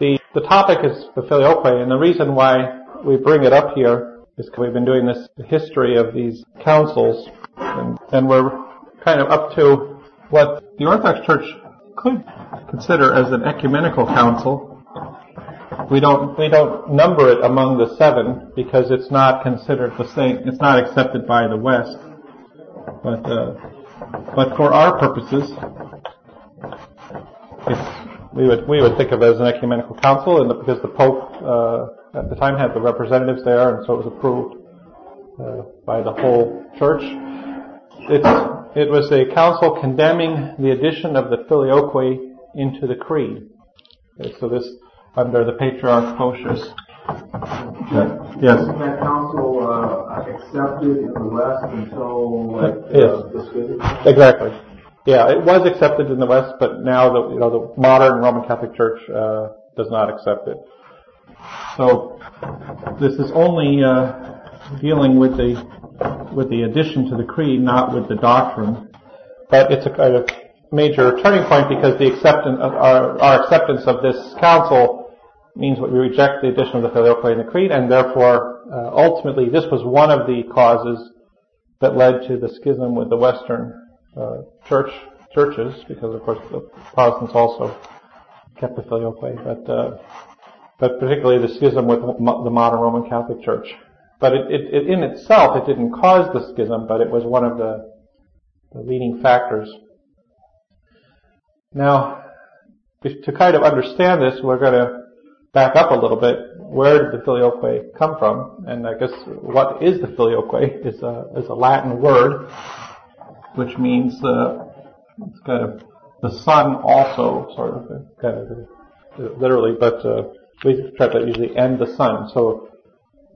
The, the topic is the filioque, and the reason why we bring it up here is because we've been doing this history of these councils, and, and we're kind of up to what the Orthodox Church could consider as an ecumenical council. We don't we don't number it among the seven because it's not considered the same. It's not accepted by the West, but uh, but for our purposes, we would we would think of it as an ecumenical council, and because the Pope uh, at the time had the representatives there, and so it was approved uh, by the whole church. It's, it was a council condemning the addition of the filioque into the creed. Okay, so this under the Patriarch Photius. Yes. Wasn't that council uh, accepted in the West until like, yes. the schism? Exactly. Yeah, it was accepted in the West, but now the you know the modern Roman Catholic Church uh, does not accept it. So this is only uh, dealing with the with the addition to the creed, not with the doctrine. But it's a kind of major turning point because the acceptance our, our acceptance of this council means that we reject the addition of the filioque in the creed, and therefore uh, ultimately this was one of the causes that led to the schism with the Western uh, church churches, because of course the Protestants also kept the filioque, but uh, but particularly the schism with the modern Roman Catholic Church. But it, it, it, in itself, it didn't cause the schism, but it was one of the, the leading factors. Now, to kind of understand this, we're going to back up a little bit. Where did the filioque come from? And I guess what is the filioque is a, is a Latin word which means uh, it's kind of the son also, sort of, kind of literally, but uh, we try to usually end the son. So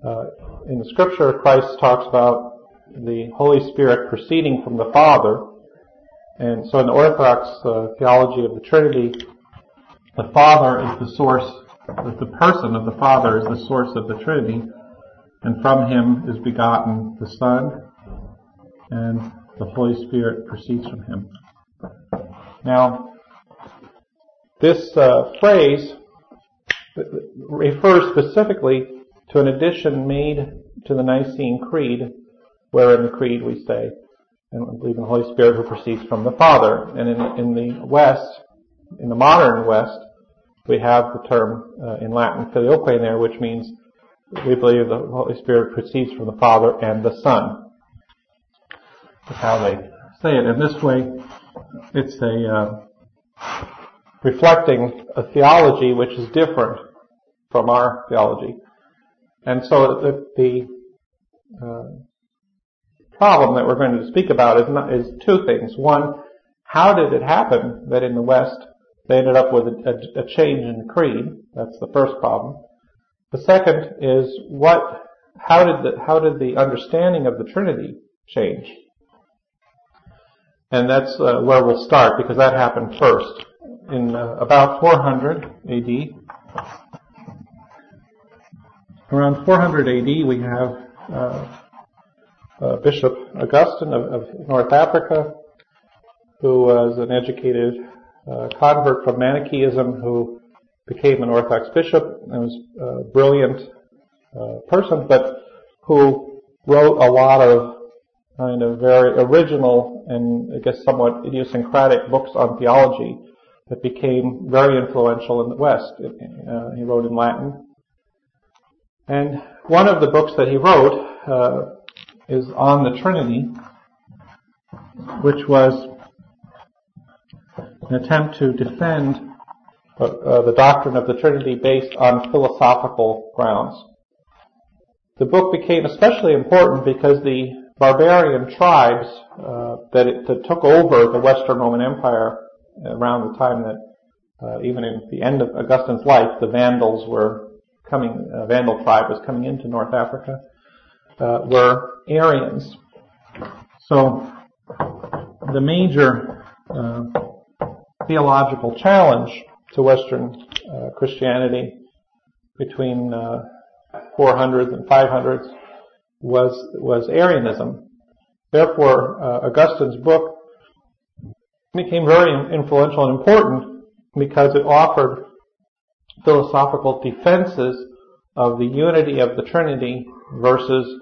uh, in the scripture, Christ talks about the Holy Spirit proceeding from the Father, and so in the Orthodox uh, theology of the Trinity, the Father is the source, the person of the Father is the source of the Trinity, and from Him is begotten the Son, and the Holy Spirit proceeds from him. Now, this uh, phrase refers specifically to an addition made to the Nicene Creed, where in the Creed we say, and we believe in the Holy Spirit who proceeds from the Father. And in, in the West, in the modern West, we have the term uh, in Latin filioque in there, which means we believe the Holy Spirit proceeds from the Father and the Son is how they say it. And this way, it's a uh, reflecting a theology which is different from our theology. And so the, the uh, problem that we're going to speak about is, not, is two things. One, how did it happen that in the West they ended up with a, a, a change in creed? That's the first problem. The second is what, how did the, how did the understanding of the Trinity change? And that's uh, where we'll start because that happened first. In uh, about 400 AD, around 400 AD, we have uh, Bishop Augustine of, of, North Africa, who was an educated uh, convert from Manichaeism, who became an Orthodox bishop and was a brilliant uh, person, but who wrote a lot of kind of very original and I guess somewhat idiosyncratic books on theology that became very influential in the West. Uh, he wrote in Latin. And one of the books that he wrote uh, is on the Trinity, which was an attempt to defend uh, uh the doctrine of the Trinity based on philosophical grounds. The book became especially important because the barbarian tribes uh, that, it, that took over the Western Roman Empire around the time that uh, even in the end of Augustine's life, the Vandals were coming, uh, Vandal tribe was coming into North Africa, uh, were Arians. So the major uh, theological challenge to Western uh, Christianity between 400s and 500s was was Arianism. Therefore, uh, Augustine's book became very influential and important because it offered philosophical defenses of the unity of the Trinity versus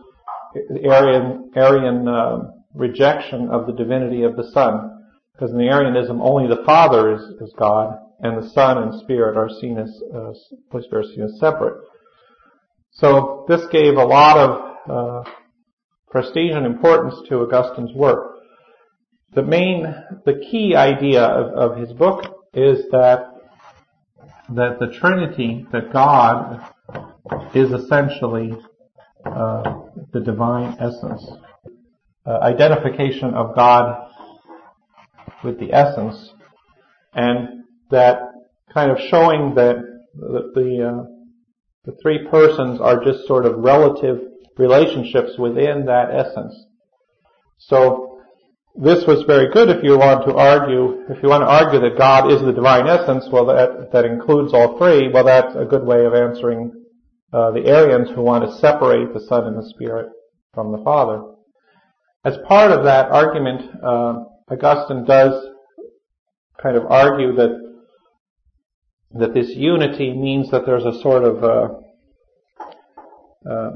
Arian, Arian uh, rejection of the divinity of the Son. Because in the Arianism, only the Father is, is God, and the Son and Spirit are seen as, uh, Holy Spirit seen as separate. So this gave a lot of uh, prestige and importance to Augustine's work. The main, the key idea of, of his book is that that the Trinity, that God is essentially uh, the divine essence. Uh, identification of God with the essence, and that kind of showing that the the, uh, the three persons are just sort of relative relationships within that essence. So this was very good if you want to argue, if you want to argue that God is the divine essence, well that, that includes all three, well that's a good way of answering uh, the Arians who want to separate the Son and the Spirit from the Father. As part of that argument, uh, Augustine does kind of argue that that this unity means that there's a sort of uh, uh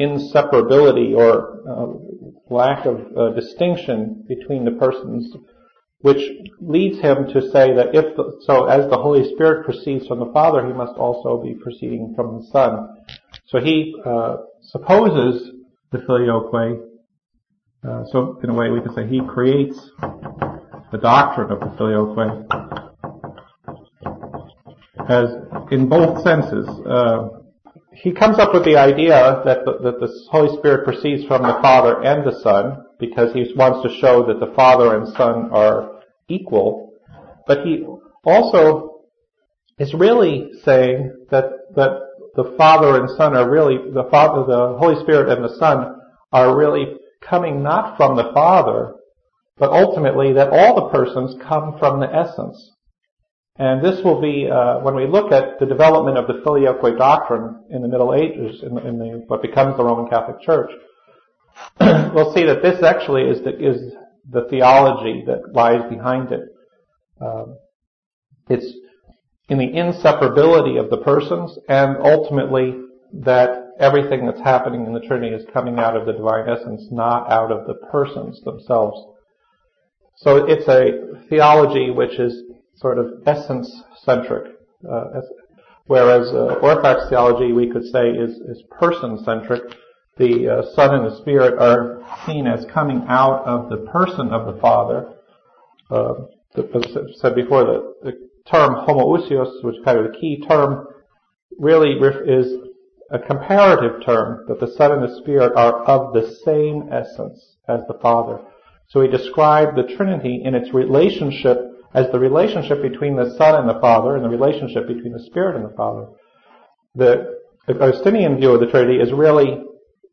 inseparability or uh, lack of uh, distinction between the persons, which leads him to say that if the, so, as the Holy Spirit proceeds from the Father, he must also be proceeding from the Son. So he uh, supposes the filioque. Uh, so in a way, we could say he creates the doctrine of the filioque as in both senses. Uh, he comes up with the idea that the, that the Holy Spirit proceeds from the Father and the Son because he wants to show that the Father and Son are equal. But he also is really saying that that the Father and Son are really the Father, the Holy Spirit and the Son are really coming not from the Father, but ultimately that all the persons come from the essence. And this will be, uh, when we look at the development of the filioque doctrine in the Middle Ages, in, in the, what becomes the Roman Catholic Church, we'll see that this actually is the, is the theology that lies behind it. Um, it's in the inseparability of the persons, and ultimately that everything that's happening in the Trinity is coming out of the divine essence, not out of the persons themselves. So it's a theology which is sort of essence centric, uh, whereas uh, Orthodox theology we could say is, is person centric. The uh, Son and the Spirit are seen as coming out of the person of the Father. Uh, as I said before, the, the term homoousios, which is kind of the key term, really is a comparative term that the Son and the Spirit are of the same essence as the Father. So he described the Trinity in its relationship as the relationship between the Son and the Father and the relationship between the Spirit and the Father. The Augustinian view of the Trinity is really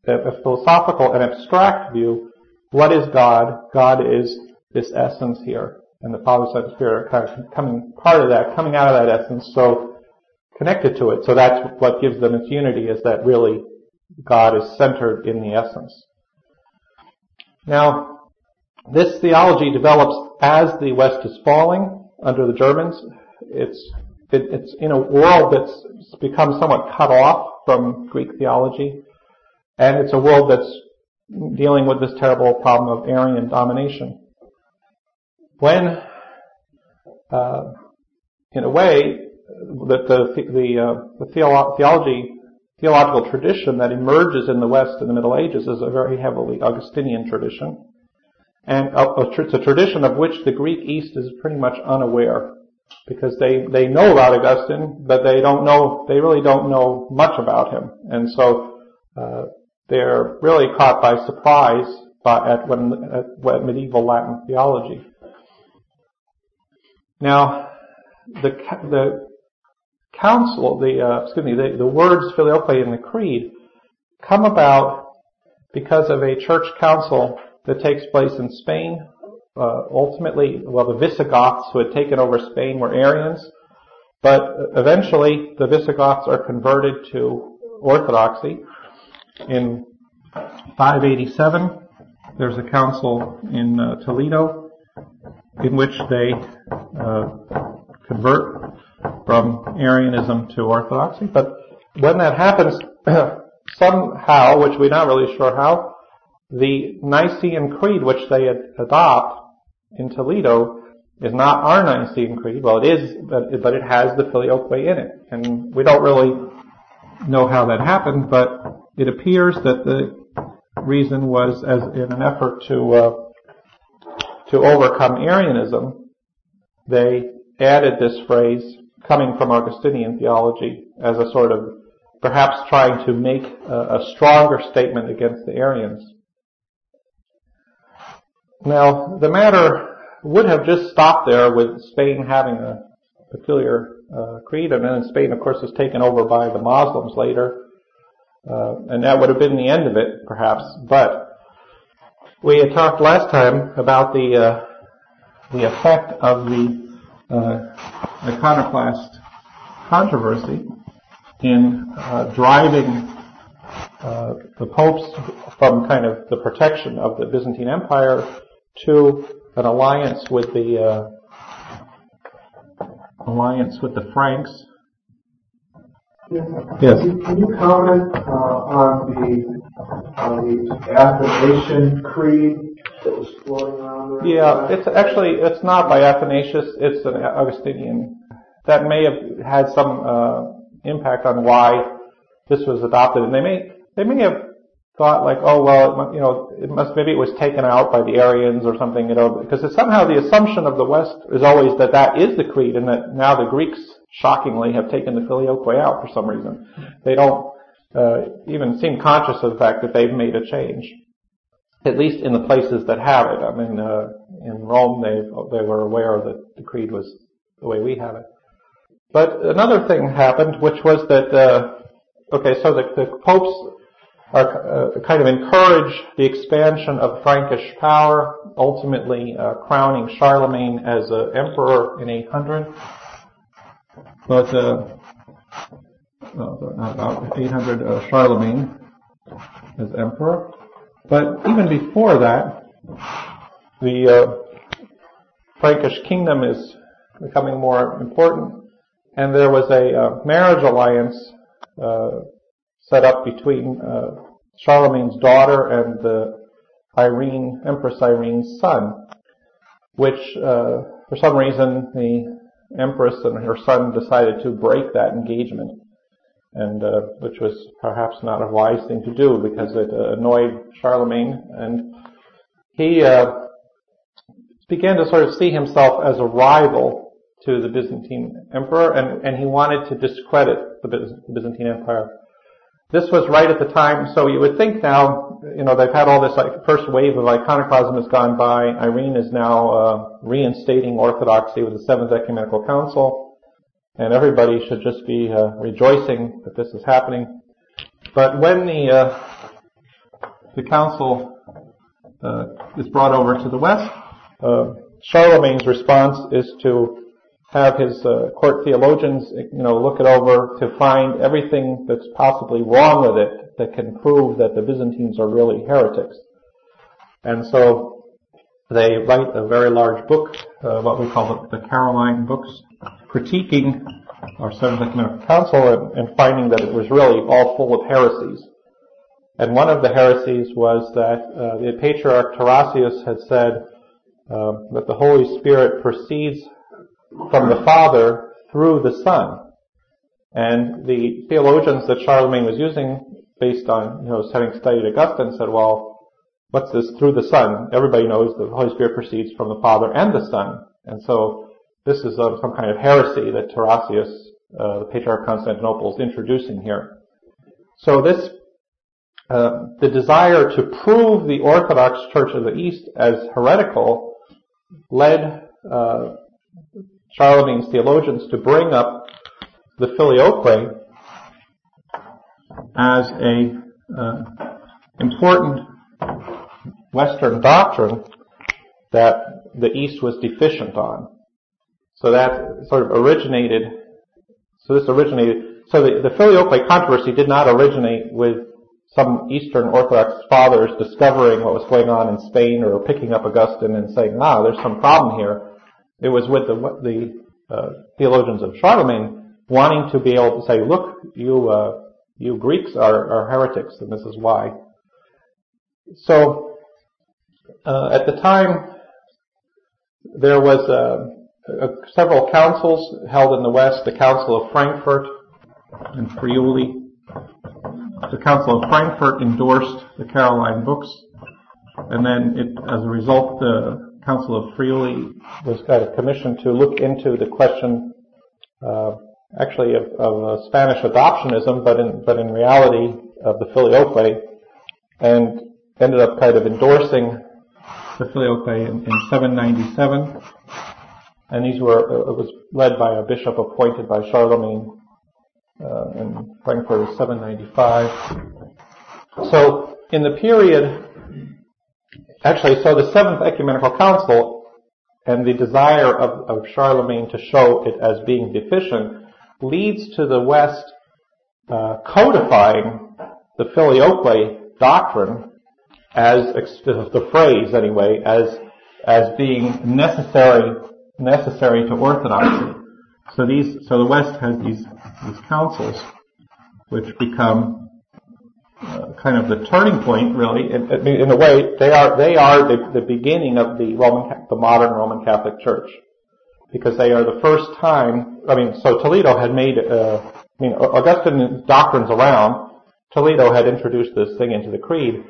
a philosophical and abstract view. What is God? God is this essence here. And the Father, Son, and Spirit are kind of coming, part of that, coming out of that essence, so connected to it. So that's what gives them its unity, is that really God is centered in the essence. Now, this theology develops as the West is falling under the Germans. It's, it, it's in a world that's become somewhat cut off from Greek theology, and it's a world that's dealing with this terrible problem of Arian domination. When, uh, in a way, that the the, uh, the theolo- theology theological tradition that emerges in the West in the Middle Ages is a very heavily Augustinian tradition. And it's a tradition of which the Greek East is pretty much unaware because they, they know about Augustine, but they don't know, they really don't know much about him. And so, uh, they're really caught by surprise by, at, when, at medieval Latin theology. Now, the, the council, the, uh, excuse me, the, the words filioque in the creed come about because of a church council that takes place in Spain. Uh, ultimately, well, the Visigoths who had taken over Spain were Arians, but eventually the Visigoths are converted to Orthodoxy. In 587, there's a council in uh, Toledo in which they uh, convert from Arianism to Orthodoxy. But when that happens, somehow, which we're not really sure how, the Nicene Creed, which they adopt in Toledo, is not our Nicene Creed. Well, it is, but, it has the filioque in it. And we don't really know how that happened, but it appears that the reason was as in an effort to uh, to overcome Arianism, they added this phrase coming from Augustinian theology as a sort of perhaps trying to make a, a stronger statement against the Arians. Now, the matter would have just stopped there with Spain having a peculiar uh, creed, and then Spain, of course, was taken over by the Muslims later, uh, and that would have been the end of it, perhaps. But we had talked last time about the uh, the effect of the uh, iconoclast controversy in uh, driving uh, the popes from kind of the protection of the Byzantine Empire to an alliance with the uh, alliance with the Franks. Yes. yes. Can you comment uh, on the on the Athanasian Creed that was floating around? Yeah, it's actually it's not by Athanasius. It's an Augustinian. That may have had some uh, impact on why this was adopted, and they may they may have thought like, oh well, you know, it must maybe it was taken out by the Arians or something, you know, because somehow the assumption of the West is always that that is the creed, and that now the Greeks shockingly have taken the filioque out for some reason. They don't uh, even seem conscious of the fact that they've made a change, at least in the places that have it. I mean, uh, in Rome, they they were aware that the creed was the way we have it. But another thing happened, which was that uh, okay, so the, the popes are, uh, kind of encourage the expansion of Frankish power, ultimately uh, crowning Charlemagne as emperor in 800. But uh, about 800 uh, Charlemagne as emperor. But even before that, the uh, Frankish kingdom is becoming more important, and there was a marriage alliance set up between uh, Charlemagne's daughter and the Irene, Empress Irene's son, which uh, for some reason the Empress and her son decided to break that engagement, and uh, which was perhaps not a wise thing to do because it uh, annoyed Charlemagne, and he uh, began to sort of see himself as a rival to the Byzantine emperor, and, and he wanted to discredit the Byzantine Empire. This was right at the time, so you would think now, you know, they've had all this like first wave of iconoclasm has gone by. Irene is now uh, reinstating orthodoxy with the Seventh Ecumenical Council, and everybody should just be uh, rejoicing that this is happening. But when the uh, the council uh, is brought over to the west, uh, Charlemagne's response is to have his uh, court theologians, you know, look it over to find everything that's possibly wrong with it that can prove that the Byzantines are really heretics. And so they write a very large book, uh, what we call the, the Caroline books, critiquing our Seventh Ecumenical Council and, and finding that it was really all full of heresies. And one of the heresies was that uh, the Patriarch Tarasius had said uh, that the Holy Spirit proceeds from the Father through the Son. And the theologians that Charlemagne was using, based on, you know, having studied Augustine, said, well, what's this through the Son? Everybody knows the Holy Spirit proceeds from the Father and the Son. And so this is uh, some kind of heresy that Tarasius, uh, the Patriarch of Constantinople, is introducing here. So this, uh, the desire to prove the Orthodox Church of the East as heretical led uh, Charlemagne's theologians to bring up the filioque as a uh, important Western doctrine that the East was deficient on. So that sort of originated, so this originated, so the, the filioque controversy did not originate with some Eastern Orthodox fathers discovering what was going on in Spain or picking up Augustine and saying, ah, there's some problem here. It was with the, the uh, theologians of Charlemagne wanting to be able to say, look, you, uh, you Greeks are, are heretics, and this is why. So, uh, at the time, there was uh, several councils held in the West, the Council of Frankfurt and Friuli. The Council of Frankfurt endorsed the Caroline books, and then it, as a result, the Council of Friuli was kind of commissioned to look into the question, uh, actually of, of Spanish adoptionism, but in but in reality of the filioque, and ended up kind of endorsing the filioque in, in 797. And these were, uh, it was led by a bishop appointed by Charlemagne uh, in Frankfurt 795. So in the period, actually, so the Seventh Ecumenical Council and the desire of, of Charlemagne to show it as being deficient leads to the West uh, codifying the filioque doctrine as the phrase anyway as as being necessary necessary to orthodoxy. So these so the West has these these councils which become uh, kind of the turning point, really. In, in, a way, they are they are the, the beginning of the Roman the modern Roman Catholic Church because they are the first time. I mean, so Toledo had made. Uh, I mean, Augustine doctrines around. Toledo had introduced this thing into the creed,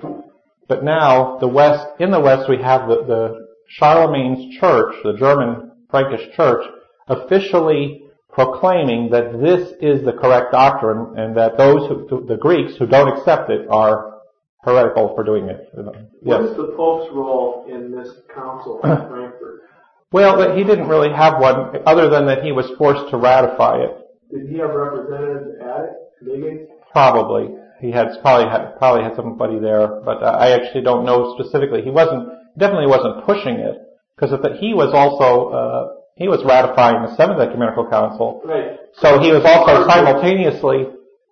but now the West, in the West, we have the, the Charlemagne's church, the German Frankish church, officially proclaiming that this is the correct doctrine and that those who, the Greeks who don't accept it are heretical for doing it. What yes. is the Pope's role in this council in Frankfurt? Well, he didn't really have one other than that he was forced to ratify it. Did he have representatives at it? Meetings? Probably he had probably had probably had somebody there, but I actually don't know specifically. He wasn't definitely wasn't pushing it because he was also uh, he was ratifying the Seventh Ecumenical Council. Right. So he was also simultaneously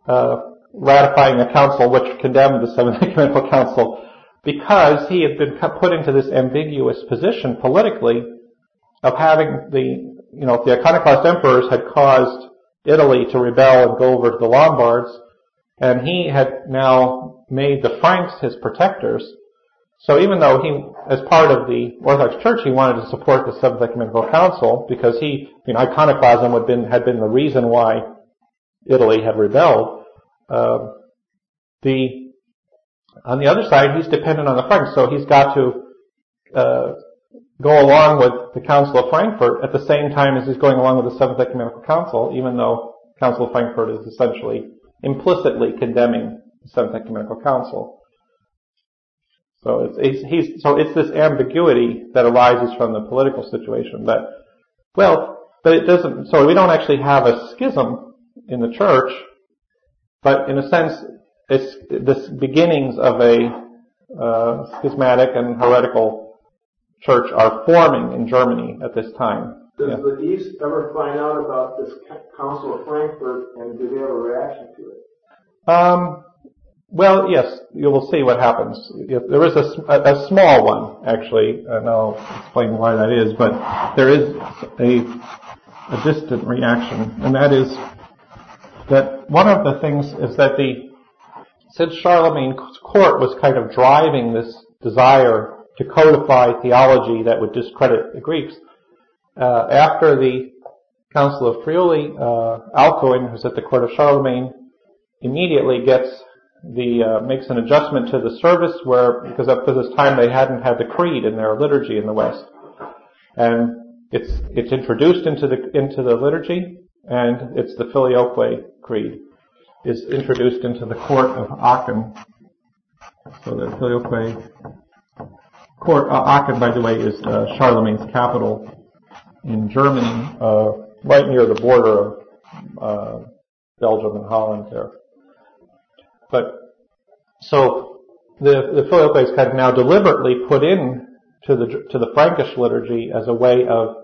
uh, ratifying a council which condemned the Seventh Ecumenical Council because he had been put into this ambiguous position politically of having the you know the iconoclast emperors had caused Italy to rebel and go over to the Lombards and he had now made the Franks his protectors. So even though he, as part of the Orthodox Church, he wanted to support the Seventh Ecumenical Council because he, you know, iconoclasm had been had been the reason why Italy had rebelled. Uh, the on the other side, he's dependent on the Franks, so he's got to uh, go along with the Council of Frankfurt at the same time as he's going along with the Seventh Ecumenical Council, even though Council of Frankfurt is essentially implicitly condemning the Seventh Ecumenical Council. So it's, it's, he's, so it's this ambiguity that arises from the political situation that, well, but it doesn't, so we don't actually have a schism in the church, but in a sense, it's the beginnings of a uh, schismatic and heretical church are forming in Germany at this time. Does yeah. the East ever find out about this Council of Frankfurt, and do they have a reaction to it? Um, well, yes, you will see what happens. There is a, a, a, small one, actually, and I'll explain why that is, but there is a, a distant reaction, and that is that one of the things is that the, since Charlemagne's court was kind of driving this desire to codify theology that would discredit the Greeks, uh, after the Council of Friuli, uh, Alcuin, who's at the court of Charlemagne, immediately gets the uh, makes an adjustment to the service where because up to this time they hadn't had the creed in their liturgy in the West, and it's it's introduced into the into the liturgy, and it's the Filioque creed is introduced into the court of Aachen. So the Filioque court uh, Aachen, by the way, is uh, Charlemagne's capital in Germany, uh, right near the border of uh, Belgium and Holland there. But so the the kind of now deliberately put in to the to the Frankish liturgy as a way of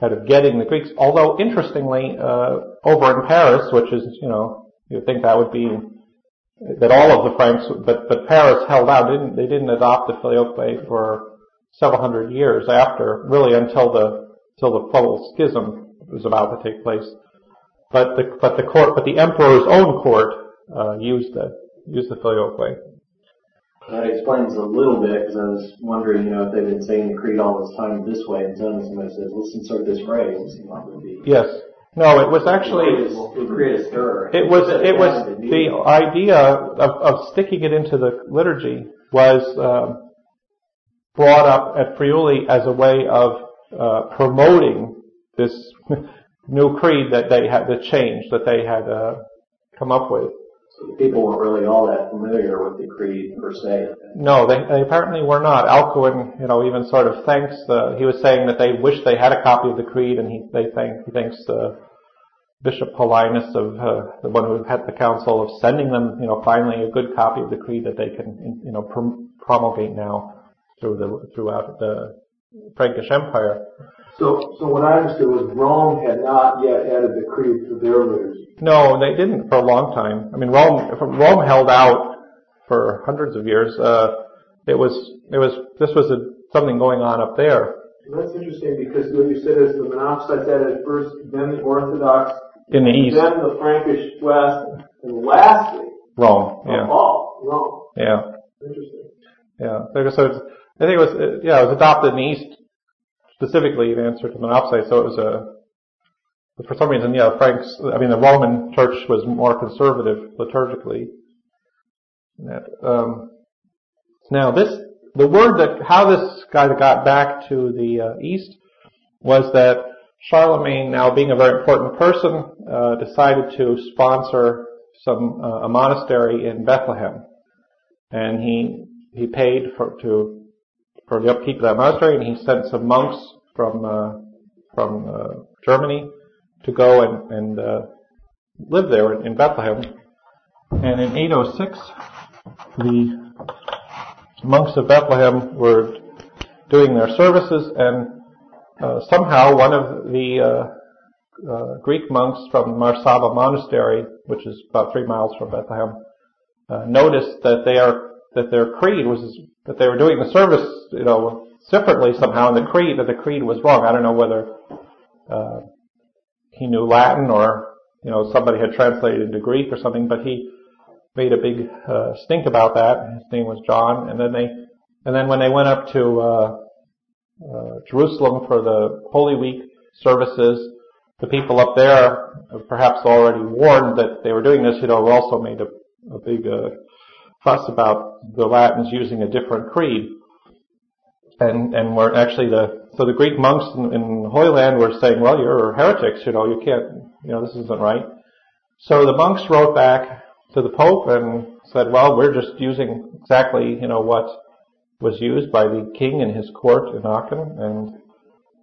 kind of getting the Greeks. Although interestingly, uh, over in Paris, which is you know you'd think that would be that all of the Franks, but but Paris held out. Didn't they didn't adopt the filioque for several hundred years after, really until the till the full schism was about to take place. But the but the court, but the emperor's own court uh, used the used the filioque. That explains a little bit because I was wondering, you know, if they've been saying the creed all this time this way, and suddenly somebody says, "Let's insert this phrase," it like it would be. Yes. No, it was actually. It would create a stir. It was it was the idea of, of sticking it into the liturgy was uh, brought up at Friuli as a way of uh, promoting this new creed that they had, the change that they had uh, come up with. People weren't really all that familiar with the creed per se. No, they, they apparently were not. Alcuin, you know, even sort of thanks the, he was saying that they wish they had a copy of the creed and he, they thank, he thanks the Bishop Paulinus of, uh, the one who had the council of sending them, you know, finally a good copy of the creed that they can, you know, promulgate now through the, throughout the Frankish Empire. So, so what I understood was Rome had not yet added the creed to their liturgy. No, they didn't for a long time. I mean, Rome Rome held out for hundreds of years. Uh, it was it was this was a, something going on up there. that's interesting because what you said is the Monophysites added first, then the Orthodox, in the east, then the Frankish West, and lastly Rome. Yeah. Oh, Rome. Yeah. Interesting. Yeah. So I think it was yeah it was adopted in the east specifically in answer to Monophysites. So it was a for some reason, yeah, Frank's, I mean, the Roman church was more conservative liturgically. Um, now this, the word that, how this guy got back to the uh, east was that Charlemagne, now being a very important person, uh, decided to sponsor some, uh, a monastery in Bethlehem. And he, he paid for, to, for the upkeep of that monastery and he sent some monks from, uh, from, uh, Germany to go and, and uh, live there in Bethlehem. And in 806, the monks of Bethlehem were doing their services, and uh, somehow one of the uh, uh Greek monks from Marsaba Monastery, which is about three miles from Bethlehem, uh, noticed that they are that their creed was that they were doing the service, you know, separately somehow, and the creed that the creed was wrong. I don't know whether uh, he knew Latin or, you know, somebody had translated into Greek or something, but he made a big uh, stink about that. His name was John, and then they, and then when they went up to uh, uh, Jerusalem for the Holy Week services, the people up there, perhaps already warned that they were doing this, you know, also made a, a big uh, fuss about the Latins using a different creed and and were actually the so the Greek monks in, in Holy Land were saying, well, you're heretics, you know, you can't, you know, this isn't right. So the monks wrote back to the Pope and said, well, we're just using exactly, you know, what was used by the king in his court in Aachen, and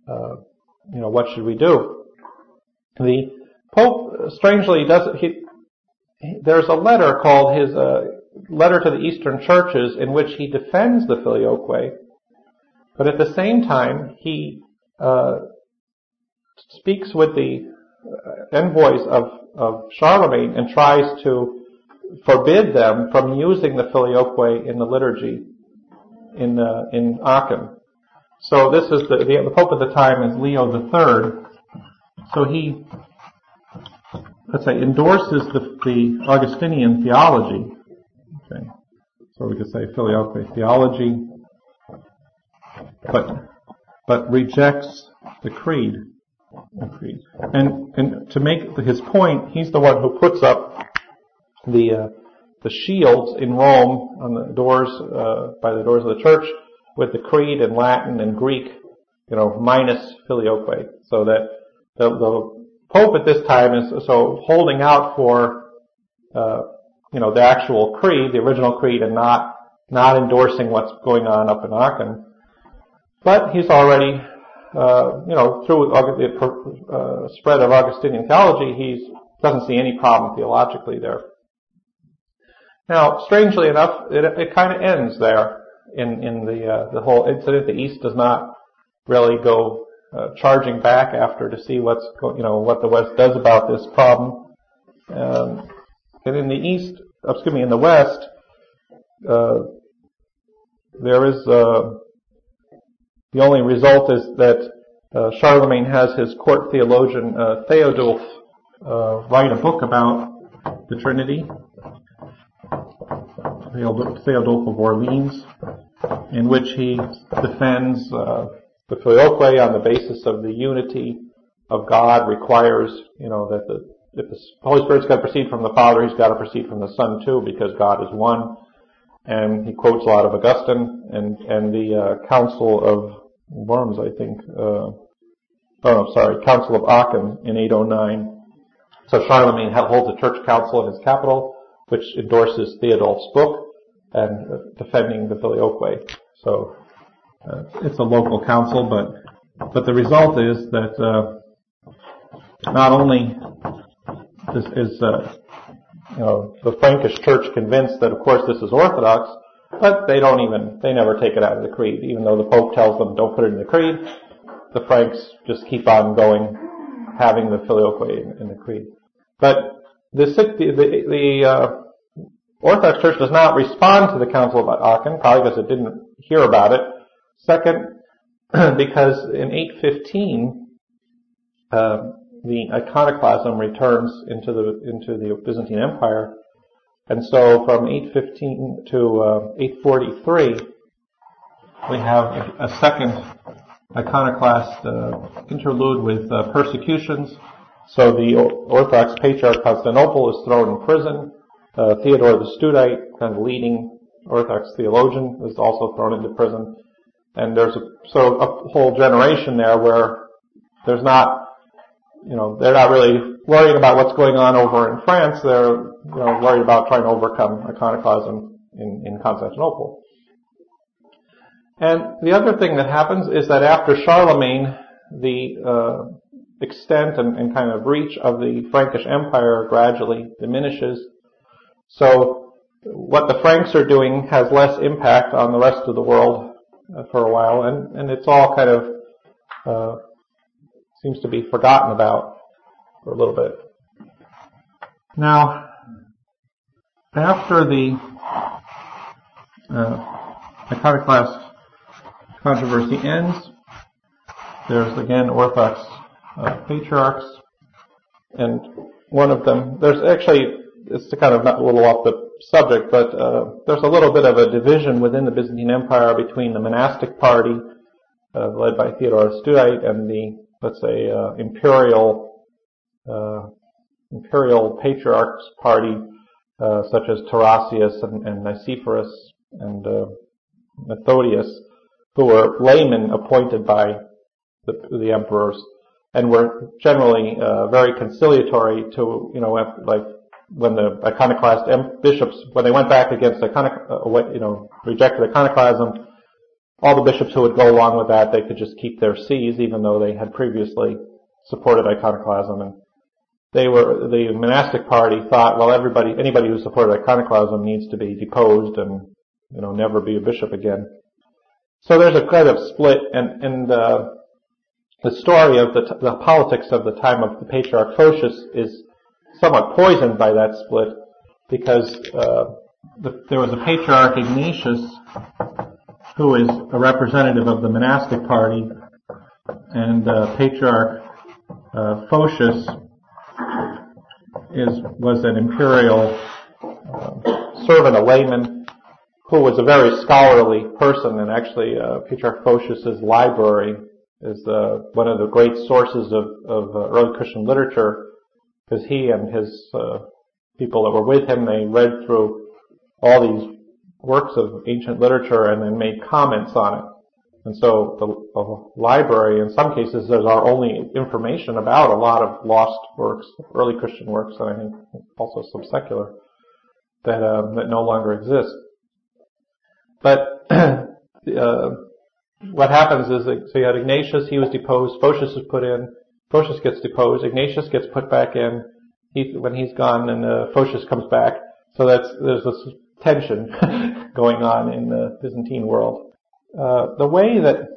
uh, you know, what should we do? The Pope, strangely, does he, there's a letter called his uh, letter to the Eastern churches in which he defends the filioque but at the same time, he uh, speaks with the uh, envoys of, of Charlemagne and tries to forbid them from using the filioque in the liturgy in uh, in Aachen. So this is the, the, Pope at the time is Leo III. So he let's say endorses the, the Augustinian theology. So we could say filioque theology but but rejects the creed. The creed. And and to make his point, he's the one who puts up the uh, the shields in Rome on the doors uh, by the doors of the church with the creed in Latin and Greek, you know, minus filioque, so that the, the Pope at this time is so holding out for uh, you know the actual creed, the original creed, and not not endorsing what's going on up in Aachen. But he's already, uh, you know, through the uh, spread of Augustinian theology, he doesn't see any problem theologically there. Now, strangely enough, it, it kind of ends there in in the uh, the whole incident. The East does not really go uh, charging back after to see what's you know what the West does about this problem. Um, and in the East, excuse me, in the West, uh, there is uh, the only result is that uh, Charlemagne has his court theologian uh, Theodulf uh, write a book about the Trinity. Theodulf of Orleans, in which he defends uh, the filioque on the basis of the unity of God requires, you know, that the if the Holy Spirit's got to proceed from the Father, he's got to proceed from the Son too, because God is one. And he quotes a lot of Augustine and and the uh, Council of Worms, I think. Uh, oh, sorry, Council of Aachen in 809. So Charlemagne holds a church council in his capital, which endorses Theodulf's book and defending the filioque. So uh, it's a local council, but but the result is that uh, not only is, is uh, you know the Frankish Church convinced that of course this is Orthodox, but they don't even they never take it out of the creed, even though the Pope tells them don't put it in the creed. The Franks just keep on going, having the filioque in, in the creed. But the the, the, the uh, Orthodox Church does not respond to the Council of Aachen, probably because it didn't hear about it. Second, because in 815, uh, the iconoclasm returns into the into the Byzantine Empire, and so from 815 to uh, 843, we have a second iconoclast uh, interlude with uh, persecutions. So the Orthodox Patriarch Constantinople is thrown in prison. Uh, Theodore the Studite, kind of leading Orthodox theologian, is also thrown into prison. And there's a, so a whole generation there where there's not you know, they're not really worried about what's going on over in France. They're, you know, worried about trying to overcome iconoclasm in, in Constantinople. And the other thing that happens is that after Charlemagne, the uh, extent and, and, kind of reach of the Frankish Empire gradually diminishes. So what the Franks are doing has less impact on the rest of the world uh, for a while, and, and it's all kind of uh, seems to be forgotten about for a little bit. Now, after the uh, iconoclast controversy ends, there's again Orthodox uh, patriarchs, and one of them, there's actually, it's kind of not a little off the subject, but uh, there's a little bit of a division within the Byzantine Empire between the monastic party, uh, led by Theodore Studite, and the let's say, uh, imperial uh, imperial patriarchs party, uh, such as Tarasius and, and Nicephorus and uh, Methodius, who were laymen appointed by the, the emperors, and were generally uh, very conciliatory to, you know, like when the iconoclast bishops, when they went back against iconic, you know, rejected iconoclasm, all the bishops who would go along with that, they could just keep their sees, even though they had previously supported iconoclasm. And they were the monastic party thought, well, everybody, anybody who supported iconoclasm needs to be deposed and you know never be a bishop again. So there's a kind of split, and and uh, the story of the t- the politics of the time of the patriarch Photius is somewhat poisoned by that split, because uh, the, there was a patriarch Ignatius who is a representative of the monastic party, and uh, Patriarch uh, Photius is was an imperial uh, servant, a layman, who was a very scholarly person, and actually uh, Patriarch Photius's library is uh, one of the great sources of, of uh, early Christian literature, because he and his people that were with him, they read through all these works of ancient literature and then made comments on it. And so the, the, library, in some cases, there's our only information about a lot of lost works, early Christian works, and I think also some secular that uh, that no longer exist. But uh, what happens is that so you had Ignatius, he was deposed, Photius is put in, Photius gets deposed, Ignatius gets put back in. He, when he's gone, and uh, Photius comes back. So that's there's this tension going on in the Byzantine world. Uh, the way that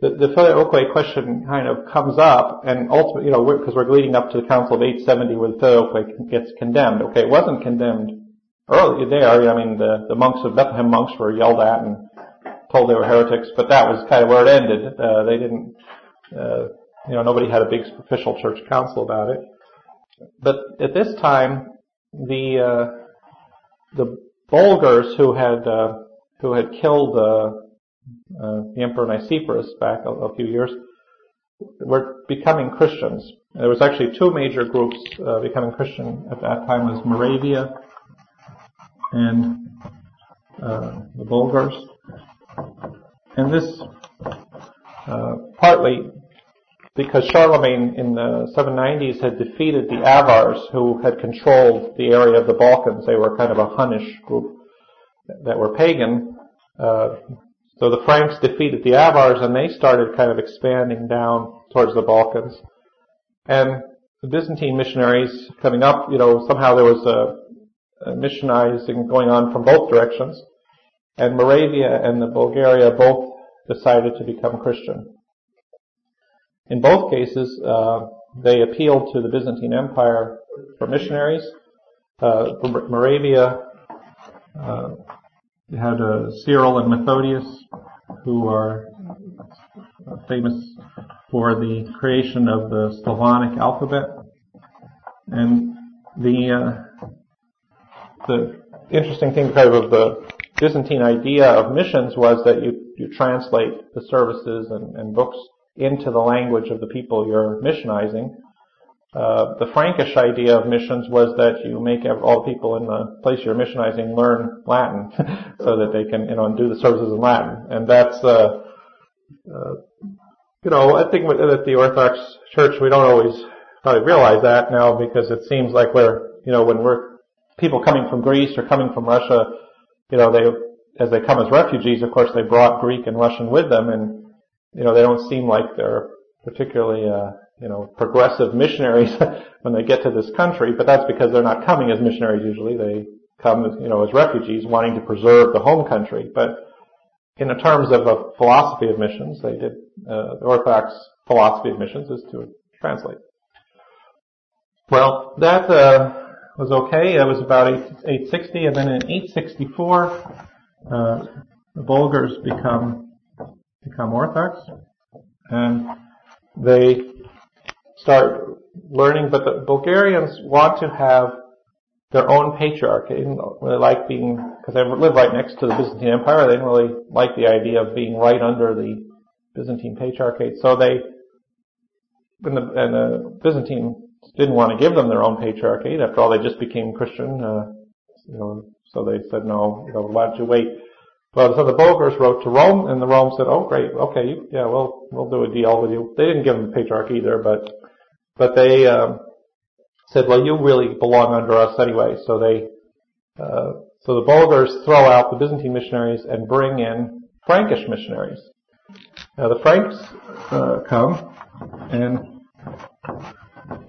the, the filioque question kind of comes up, and ultimately, you know, because we're, we're, leading up to the Council of 870 where the filioque gets condemned. Okay, it wasn't condemned early there. I mean, the, the monks of Bethlehem monks were yelled at and told they were heretics, but that was kind of where it ended. Uh, they didn't uh, you know, nobody had a big official church council about it. But at this time, the uh, the Bulgars who had uh, who had killed uh, uh, the Emperor Nicephorus back a, a, few years were becoming Christians. There was actually two major groups uh, becoming Christian at that time: was Moravia and uh, the Bulgars. And this partly because Charlemagne in the 790s had defeated the Avars who had controlled the area of the Balkans. They were kind of a Hunnish group that were pagan. Uh, so the Franks defeated the Avars and they started kind of expanding down towards the Balkans. And the Byzantine missionaries coming up, you know, somehow there was a, a missionizing going on from both directions. And Moravia and the Bulgaria both decided to become Christian. In both cases, uh, they appealed to the Byzantine Empire for missionaries. Uh, Moravia uh, had Cyril and Methodius, who are famous for the creation of the Slavonic alphabet. And the the interesting thing because of the Byzantine idea of missions was that you, you translate the services and, and books into the language of the people you're missionizing. Uh, the Frankish idea of missions was that you make all the people in the place you're missionizing learn Latin so that they can, you know, do the services in Latin. And that's, uh, uh, you know, I think that the Orthodox Church, we don't always probably realize that now because it seems like we're, you know, when we're people coming from Greece or coming from Russia, you know, they, as they come as refugees, of course, they brought Greek and Russian with them and you know, they don't seem like they're particularly, uh, you know, progressive missionaries when they get to this country, but that's because they're not coming as missionaries usually. They come, you know, as refugees wanting to preserve the home country. But in the terms of a philosophy of missions, they did, uh, the Orthodox philosophy of missions is to translate. Well, that, uh, was okay. That was about 860, and then in 864, uh, the Bulgars become become Orthodox, and they start learning. But the Bulgarians want to have their own patriarch. They didn't really like being because they live right next to the Byzantine Empire. They didn't really like the idea of being right under the Byzantine Patriarchate. So they and the, and the Byzantine didn't want to give them their own patriarchate. After all, they just became Christian. Uh, you know, so they said, no, you know, why don't you wait well, so the Bulgars wrote to Rome, and the Rome said, "Oh, great, okay, you, yeah, we'll we'll do a deal with you." They didn't give them the patriarch either, but but they um, said, "Well, you really belong under us anyway." So they uh, so the Bulgars throw out the Byzantine missionaries and bring in Frankish missionaries. Now the Franks uh, come, and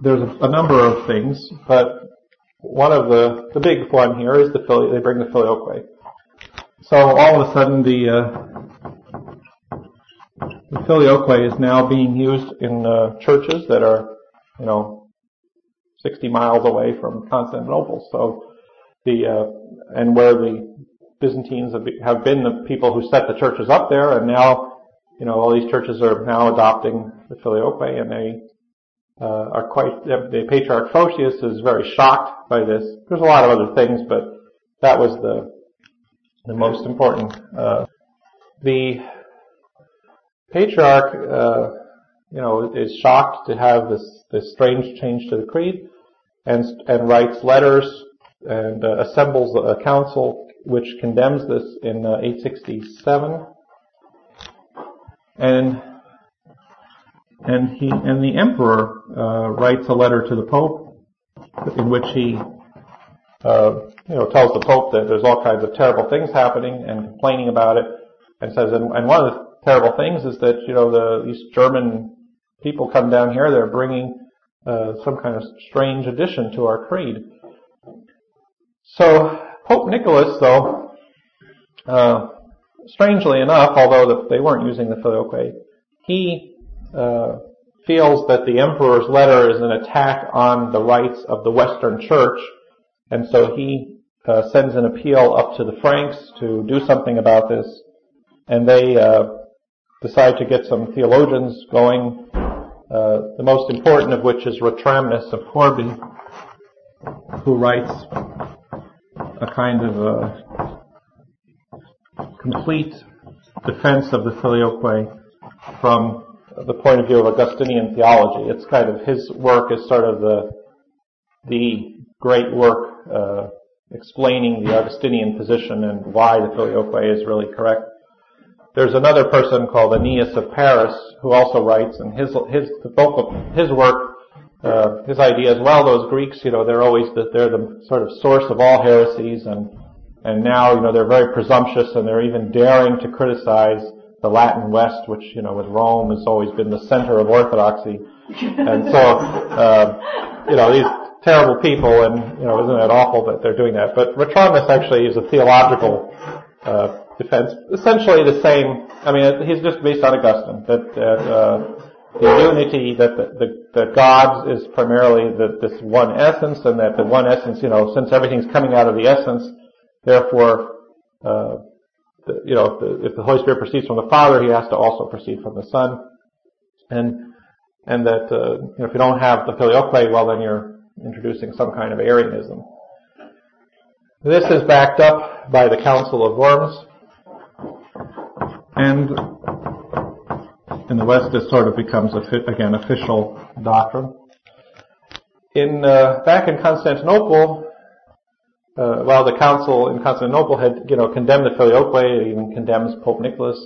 there's a, a, number of things, but one of the the big one here is the they bring the filioque. So all of a sudden the, uh, the filioque is now being used in uh, churches that are, you know, 60 miles away from Constantinople. So the, uh, and where the Byzantines have been the people who set the churches up there and now, you know, all these churches are now adopting the filioque and they, uh, are quite, the Patriarch Photius is very shocked by this. There's a lot of other things, but that was the, the most important. Uh, the patriarch, uh, you know, is shocked to have this this strange change to the creed, and and writes letters and uh, assembles a council which condemns this in 867, and and he and the emperor uh, writes a letter to the pope in which he uh, you know, tells the Pope that there's all kinds of terrible things happening and complaining about it, and says, and, and one of the terrible things is that you know the these German people come down here, they're bringing uh, some kind of strange addition to our creed. So Pope Nicholas, though, uh, strangely enough, although the, they weren't using the filioque, he uh, feels that the emperor's letter is an attack on the rights of the Western Church and so he uh, sends an appeal up to the Franks to do something about this, and they uh, decide to get some theologians going, uh, the most important of which is Ratramnus of Corbie, who writes a kind of a complete defense of the filioque from the point of view of Augustinian theology. It's kind of his work is sort of the the great work uh, explaining the Augustinian position and why the filioque is really correct. There's another person called Aeneas of Paris who also writes, and his his his work, uh, his idea as well. Those Greeks, you know, they're always the, they're the sort of source of all heresies, and and now you know they're very presumptuous, and they're even daring to criticize the Latin West, which you know with Rome has always been the center of orthodoxy, and so uh, you know these terrible people, and you know, isn't that awful that they're doing that? But Ratramnus actually is a theological uh, defense, essentially the same. I mean, he's just based on Augustine that, that uh, the unity that the, the, that God is primarily the, this one essence, and that the one essence, you know, since everything's coming out of the essence, therefore. Uh, the, you know, if the, if the Holy Spirit proceeds from the Father, He has to also proceed from the Son, and and that uh, you know, if you don't have the filioque, well, then you're introducing some kind of Arianism. This is backed up by the Council of Worms, and in the West this sort of becomes, again, official doctrine. In uh, back in Constantinople, uh, while the council in Constantinople had, you know, condemned the filioque, it even condemns Pope Nicholas,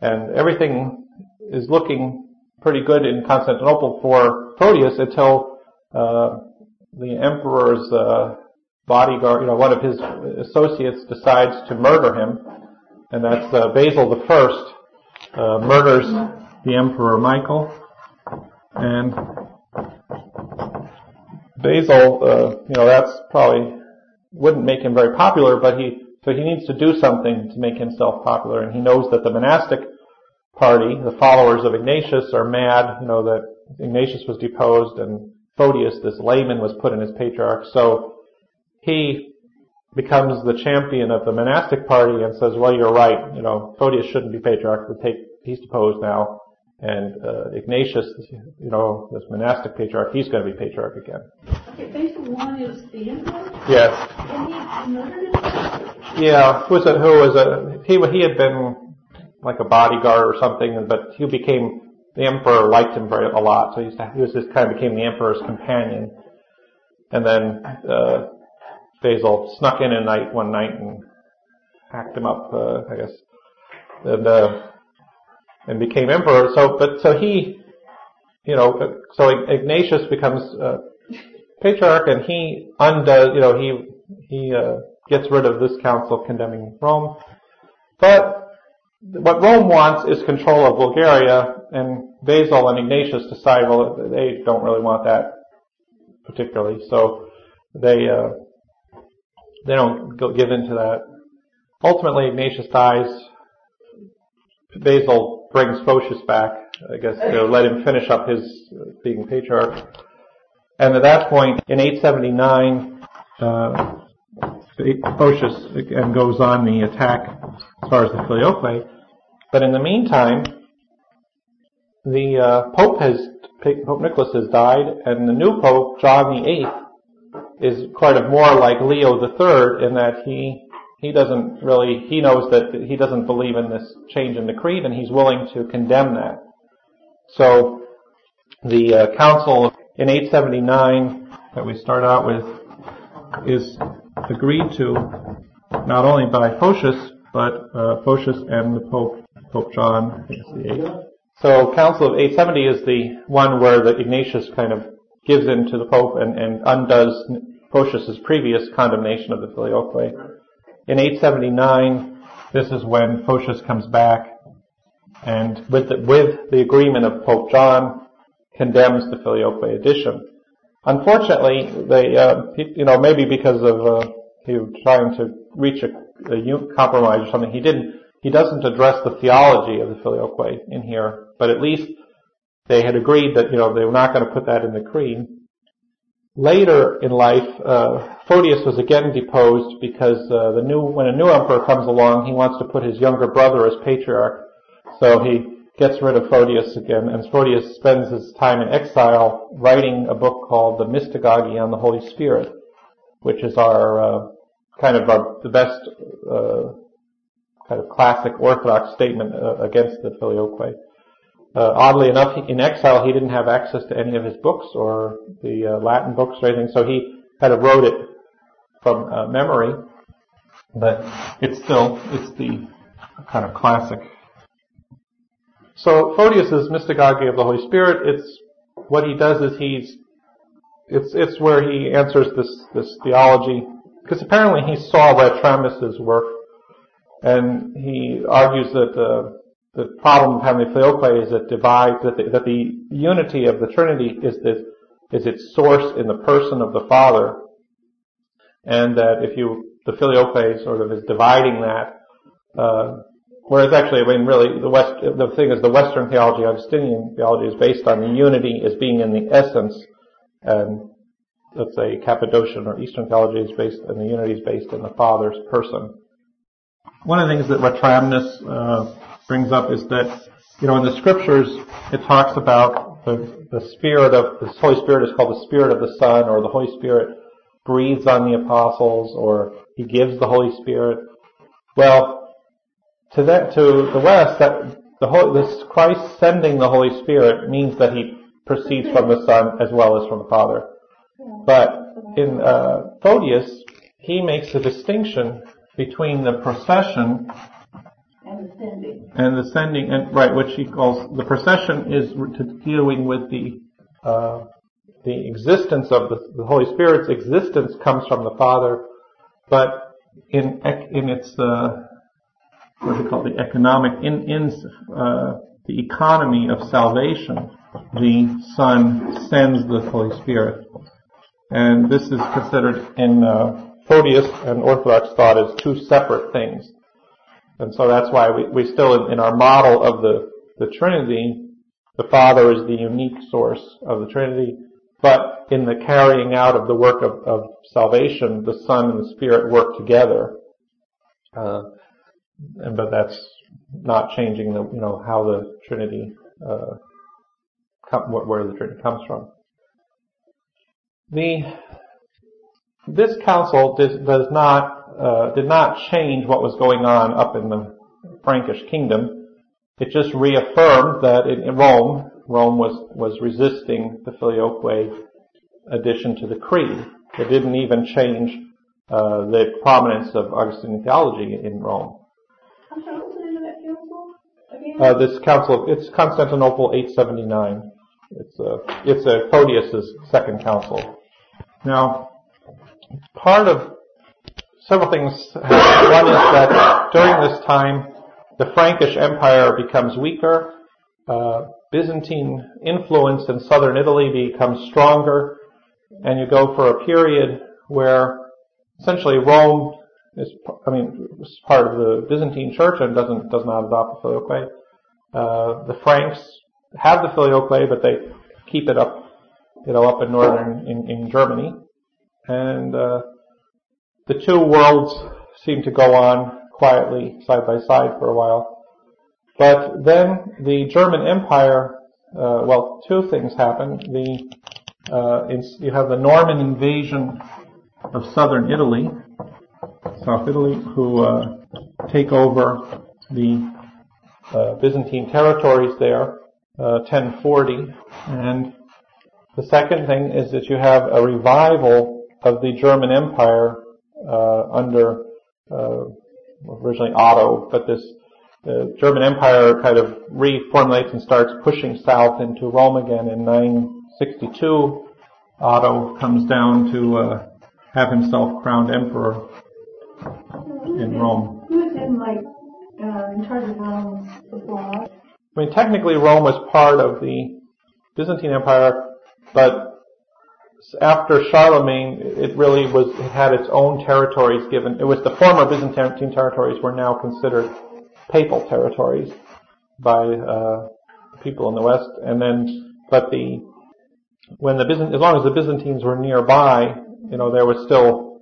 and everything is looking pretty good in Constantinople for Photius until the emperor's uh, bodyguard, you know, one of his associates decides to murder him, and that's uh, Basil the First uh, murders the emperor Michael, and Basil, uh, you know, that's probably wouldn't make him very popular, but he so he needs to do something to make himself popular, and he knows that the monastic party, the followers of Ignatius, are mad, you know, that Ignatius was deposed and Photius, this layman, was put in as patriarch. So he becomes the champion of the monastic party and says, well, you're right, you know, Photius shouldn't be patriarch, we take, he's deposed now. And uh, Ignatius, you know, this monastic patriarch, he's going to be patriarch again. Okay, Basil one is the emperor? Yes. And he murdered himself? Yeah, who was it, who was a, he, he had been like a bodyguard or something, but he became the emperor liked him very a lot, so he was just kind of became the emperor's companion. And then uh, Basil snuck in a night one night and hacked him up, uh, I guess, and uh, and became emperor. So, but so he, you know, so Ignatius becomes uh, patriarch, and he undoes, you know, he he uh, gets rid of this council condemning Rome, but what Rome wants is control of Bulgaria, and Basil and Ignatius decide, well, they don't really want that particularly, so they uh, they don't give in to that. Ultimately, Ignatius dies. Basil brings Photius back, I guess, to let him finish up his being patriarch. And at that point, in 879, uh, Photius again goes on the attack as far as the Filioque. But in the meantime, the uh, Pope has Pope Nicholas has died, and the new Pope John Eighth is kind of more like Leo Third in that he he doesn't really he knows that he doesn't believe in this change in the creed, and he's willing to condemn that. So the uh, council in 879 that we start out with is agreed to not only by Photius but uh, Photius and the Pope Pope John, I think it's the eighth. So Council of 870 is the one where the Ignatius kind of gives in to the Pope and, and undoes Photius' previous condemnation of the Filioque. In 879, this is when Photius comes back and with the, with the agreement of Pope John, condemns the Filioque edition. Unfortunately, they, uh, you know, maybe because of uh, he was trying to reach a, a compromise or something, he didn't he doesn't address the theology of the filioque in here, but at least they had agreed that, you know, they were not going to put that in the creed. Later in life, uh, Photius was again deposed because uh, the new, when a new emperor comes along, he wants to put his younger brother as patriarch. So he gets rid of Photius again, and Photius spends his time in exile writing a book called the Mystagogy on the Holy Spirit, which is our uh, kind of our, the best uh, kind of classic Orthodox statement uh, against the filioque. Uh, oddly enough, in exile, he didn't have access to any of his books or the uh, Latin books or anything, so he kind of wrote it from uh, memory. But it's still it's the kind of classic. So Photius's mystagogy of the Holy Spirit. It's what he does is he's it's it's where he answers this this theology because apparently he saw Ratramnus's work and he argues that uh, the problem of having the filioque is that divides that the, that the unity of the Trinity is this, is its source in the person of the Father, and that if you the filioque sort of is dividing that. Uh, whereas actually, I mean, really, the West the thing is the Western theology, Augustinian theology, is based on the unity as being in the essence, and let's say Cappadocian or Eastern theology is based, and the unity is based in the Father's person. One of the things that Ratramnus uh, brings up is that, you know, in the scriptures, it talks about the, the spirit of, the Holy Spirit is called the spirit of the Son, or the Holy Spirit breathes on the apostles, or he gives the Holy Spirit. Well, to that, to the West, that the Holy, this Christ sending the Holy Spirit means that he proceeds from the Son as well as from the Father. But in uh, Photius, he makes a distinction between the procession And the sending. and the sending, and right, which he calls the procession is to dealing with the uh, the existence of the, the Holy Spirit's existence comes from the Father, but in in its uh, what do you call it, the economic in in uh, the economy of salvation, the Son sends the Holy Spirit, and this is considered in uh, Photius and Orthodox thought as two separate things. And so that's why we, we still, in our model of the, the Trinity, the Father is the unique source of the Trinity, but in the carrying out of the work of, of salvation, the Son and the Spirit work together. Uh, and but that's not changing the you know how the Trinity uh, come, where the Trinity comes from. The this council does, does not uh, did not change what was going on up in the Frankish kingdom. It just reaffirmed that in, Rome, Rome was was resisting the filioque addition to the creed. It didn't even change uh, the prominence of Augustinian theology in Rome. I'm sorry, what's the name of that council again? Uh, this council, it's Constantinople 879. It's a, it's a Photius's second council. Now, part of several things. One is that during this time, the Frankish Empire becomes weaker. Uh, Byzantine influence in southern Italy becomes stronger, and you go for a period where essentially Rome is, I mean, is part of the Byzantine Church and doesn't does not adopt the filioque. Uh, the Franks have the filioque, but they keep it up, you know, up in northern in, in Germany, and uh, the two worlds seem to go on quietly side by side for a while. But then the German Empire, uh, well, two things happen. The uh, you have the Norman invasion of southern Italy, South Italy, who uh, take over the uh, Byzantine territories there, 1040, uh, and the second thing is that you have a revival of the German Empire uh, under uh, originally Otto, but this the German Empire kind of reformulates and starts pushing south into Rome again in 962. Otto comes down to uh, have himself crowned emperor in Rome. Who was in like uh, in charge of Rome before? I mean, technically Rome was part of the Byzantine Empire, but after Charlemagne, it really was, it had its own territories given. It was the former Byzantine territories were now considered papal territories by uh, people in the West. And then, but the, when the Byzant, as long as the Byzantines were nearby, you know, there was still,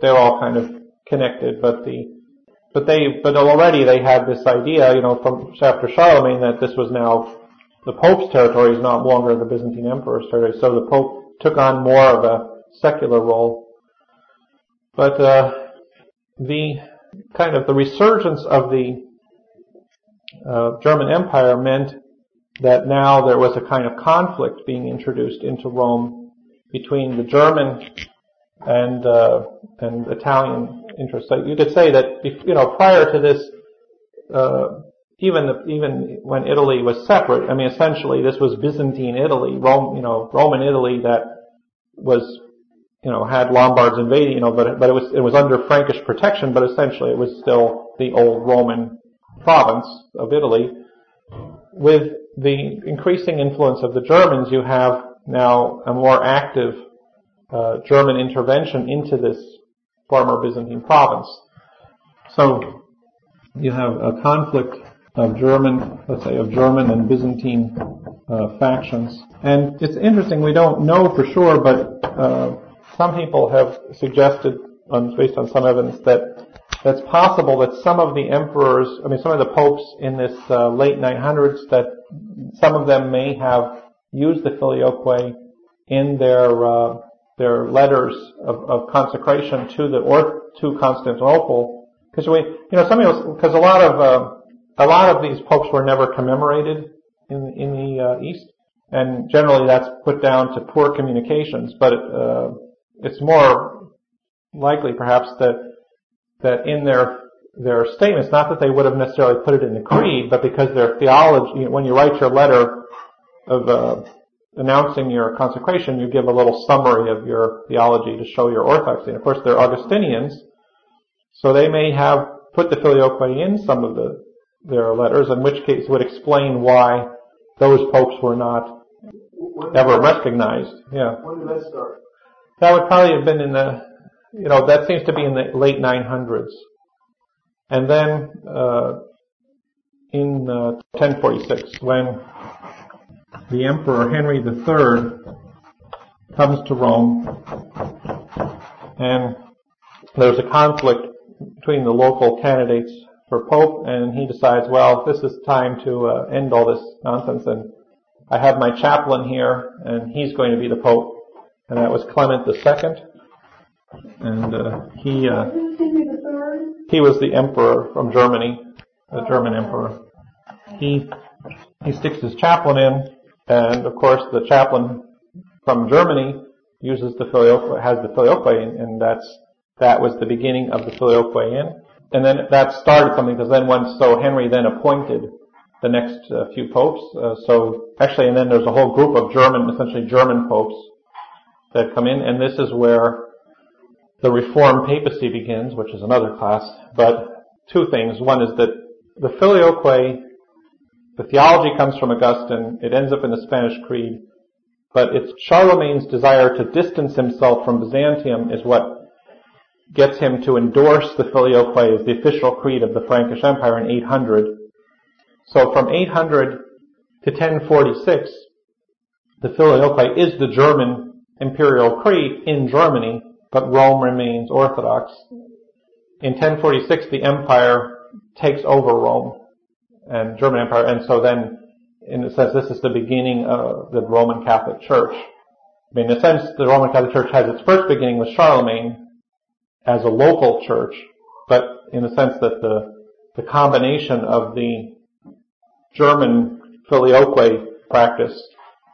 they were all kind of connected, but the, but they, but already they had this idea, you know, from after Charlemagne that this was now the Pope's territory is not longer the Byzantine Emperor's territory. So the Pope took on more of a secular role. But uh, the kind of the resurgence of the uh, German Empire meant that now there was a kind of conflict being introduced into Rome between the German and uh, and Italian interests. So you could say that you know prior to this, uh, even the, even when Italy was separate, I mean essentially this was Byzantine Italy, Rome, you know Roman Italy that was you know had Lombards invading, you know, but but it was it was under Frankish protection, but essentially it was still the old Roman province of Italy. With the increasing influence of the Germans, you have now a more active uh, German intervention into this former Byzantine province. So you have a conflict of German, let's say, of German and Byzantine uh, factions. And it's interesting, we don't know for sure, but uh, some people have suggested, based on some evidence, that it's possible that some of the emperors, I mean, some of the popes in this uh, late 900s, that some of them may have used the filioque in their uh, their letters of, of, consecration to the or to Constantinople, because we, you know, some because a lot of uh, a lot of these popes were never commemorated in in the uh, East, and generally that's put down to poor communications. But uh, it's more likely, perhaps, that that in their their statements, not that they would have necessarily put it in the creed, but because their theology, when you write your letter of uh, announcing your consecration, you give a little summary of your theology to show your orthodoxy. And of course, they're Augustinians, so they may have put the filioque in some of the, their letters, in which case would explain why those popes were not ever recognized. Yeah. When did that start? That would probably have been in the you know, that seems to be in the late 900s. And then uh, in uh, 1046, when the Emperor Henry III comes to Rome, and there's a conflict between the local candidates for Pope, and he decides, well, this is time to uh, end all this nonsense, and I have my chaplain here, and he's going to be the Pope. And that was Clement II and uh, he uh, he was the emperor from Germany, the German emperor. He he sticks his chaplain in, and of course the chaplain from Germany uses the filioque, has the filioque, and that's that was the beginning of the filioque in. And then that started something because then once so Henry then appointed the next uh, few popes. Uh, so actually, and then there's a whole group of German, essentially German popes that come in, and this is where the Reformed papacy begins, which is another class. But two things. One is that the filioque, the theology comes from Augustine. It ends up in the Spanish Creed. But it's Charlemagne's desire to distance himself from Byzantium is what gets him to endorse the filioque as the official creed of the Frankish Empire in 800. So from 800 to 1046, the filioque is the German imperial creed in Germany, but Rome remains Orthodox. In 1046, the empire takes over Rome and German Empire, and so then, in a sense, this is the beginning of the Roman Catholic Church. I mean, in a sense, the Roman Catholic Church has its first beginning with Charlemagne as a local church, but in the sense that the the combination of the German filioque practice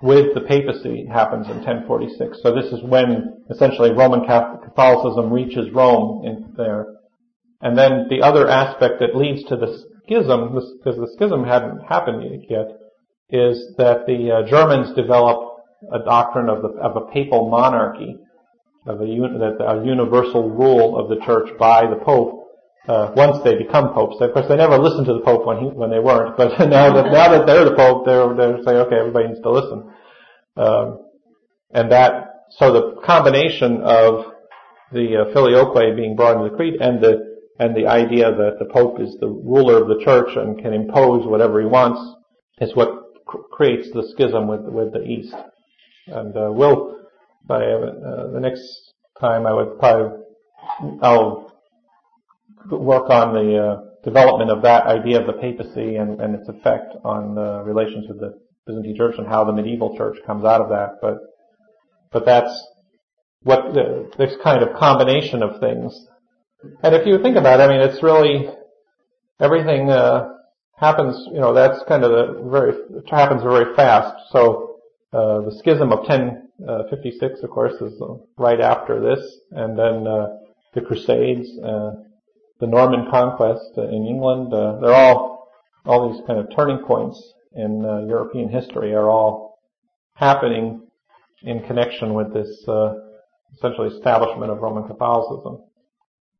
with the papacy happens in 1046. So this is when essentially Roman Catholicism reaches Rome in there. And then the other aspect that leads to the schism, because the schism hadn't happened yet, is that the uh, Germans develop a doctrine of, the, of a papal monarchy, of a, that a universal rule of the church by the Pope uh, once they become popes. Of course, they never listened to the Pope when he, when they weren't, but now that now that they're the Pope, they're they're saying, okay, everybody needs to listen. Um, and that so the combination of the uh, filioque being brought into the creed and the and the idea that the Pope is the ruler of the church and can impose whatever he wants is what cr- creates the schism with with the East. And uh, we'll by uh, the next time I would probably I'll work on the uh, development of that idea of the papacy and, and its effect on the relations with the Byzantine Church and how the medieval church comes out of that. But but that's what the, this kind of combination of things. And if you think about it, I mean, it's really everything uh, happens. You know, that's kind of the very happens very fast. So uh, the schism of 1056, of course, is right after this, and then uh, the Crusades, uh, the Norman conquest in England. Uh, they're all all these kind of turning points in uh, European history are all happening in connection with this uh, essentially establishment of Roman Catholicism.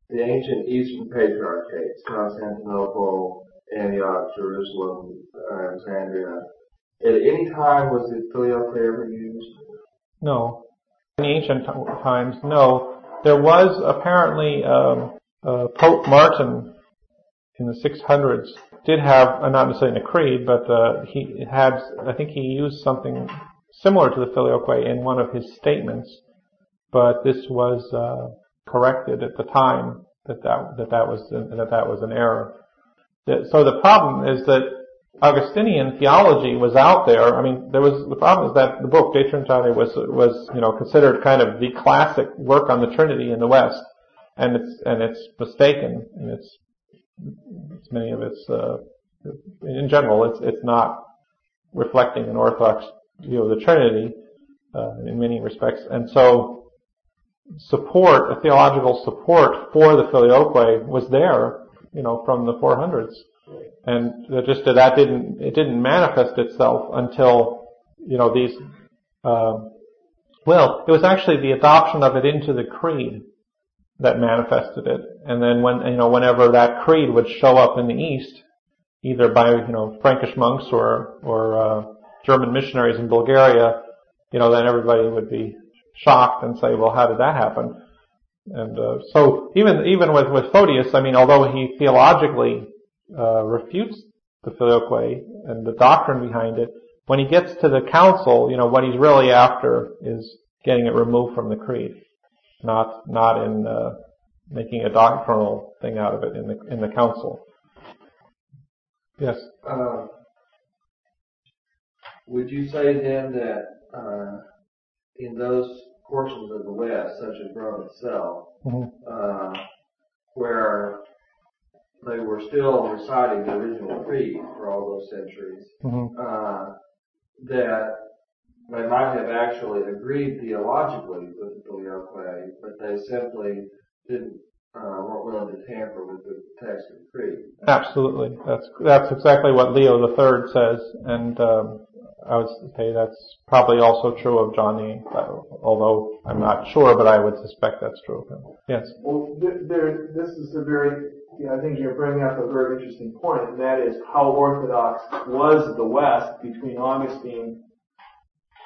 The ancient Eastern Patriarchates, Constantinople, Antioch, Jerusalem, Alexandria, at any time was the filioque ever used? No. In ancient times, no. There was apparently um, uh, Pope Martin in the 600s did have, uh, not necessarily in the creed, but uh, he had, I think he used something similar to the filioque in one of his statements, but this was uh, corrected at the time that that, that, that was that that was an error. So the problem is that Augustinian theology was out there. I mean, there was the problem is that the book De Trinitate was was you know considered kind of the classic work on the Trinity in the West, and it's and it's mistaken, and it's, it's many of its uh, in general it's it's not reflecting an Orthodox view of the Trinity uh, in many respects, and so support a theological support for the filioque was there, you know, from the 400s and just that didn't it didn't manifest itself until you know these. Uh, well, it was actually the adoption of it into the creed that manifested it, and then when you know whenever that creed would show up in the East, either by you know Frankish monks or or uh, German missionaries in Bulgaria, you know then everybody would be shocked and say, well, how did that happen? And uh, so even even with with Photius, I mean, although he theologically uh, refutes the filioque and the doctrine behind it, when he gets to the council, you know, what he's really after is getting it removed from the creed, not not in uh, making a doctrinal thing out of it in the in the council. Yes. Uh, would you say then that uh, in those portions of the West, such as Rome itself, mm-hmm. Uh, where they were still reciting the original creed for all those centuries, mm-hmm. uh, that they might have actually agreed theologically with the filioque, but they simply didn't uh, weren't willing to tamper with the text of the creed. Absolutely, that's that's exactly what Leo III says, and um, I would say that's probably also true of Johnny, although I'm not sure, but I would suspect that's true of him. Yes. Well, there, this is a very yeah, I think you're bringing up a very interesting point, and that is how orthodox was the West between Augustine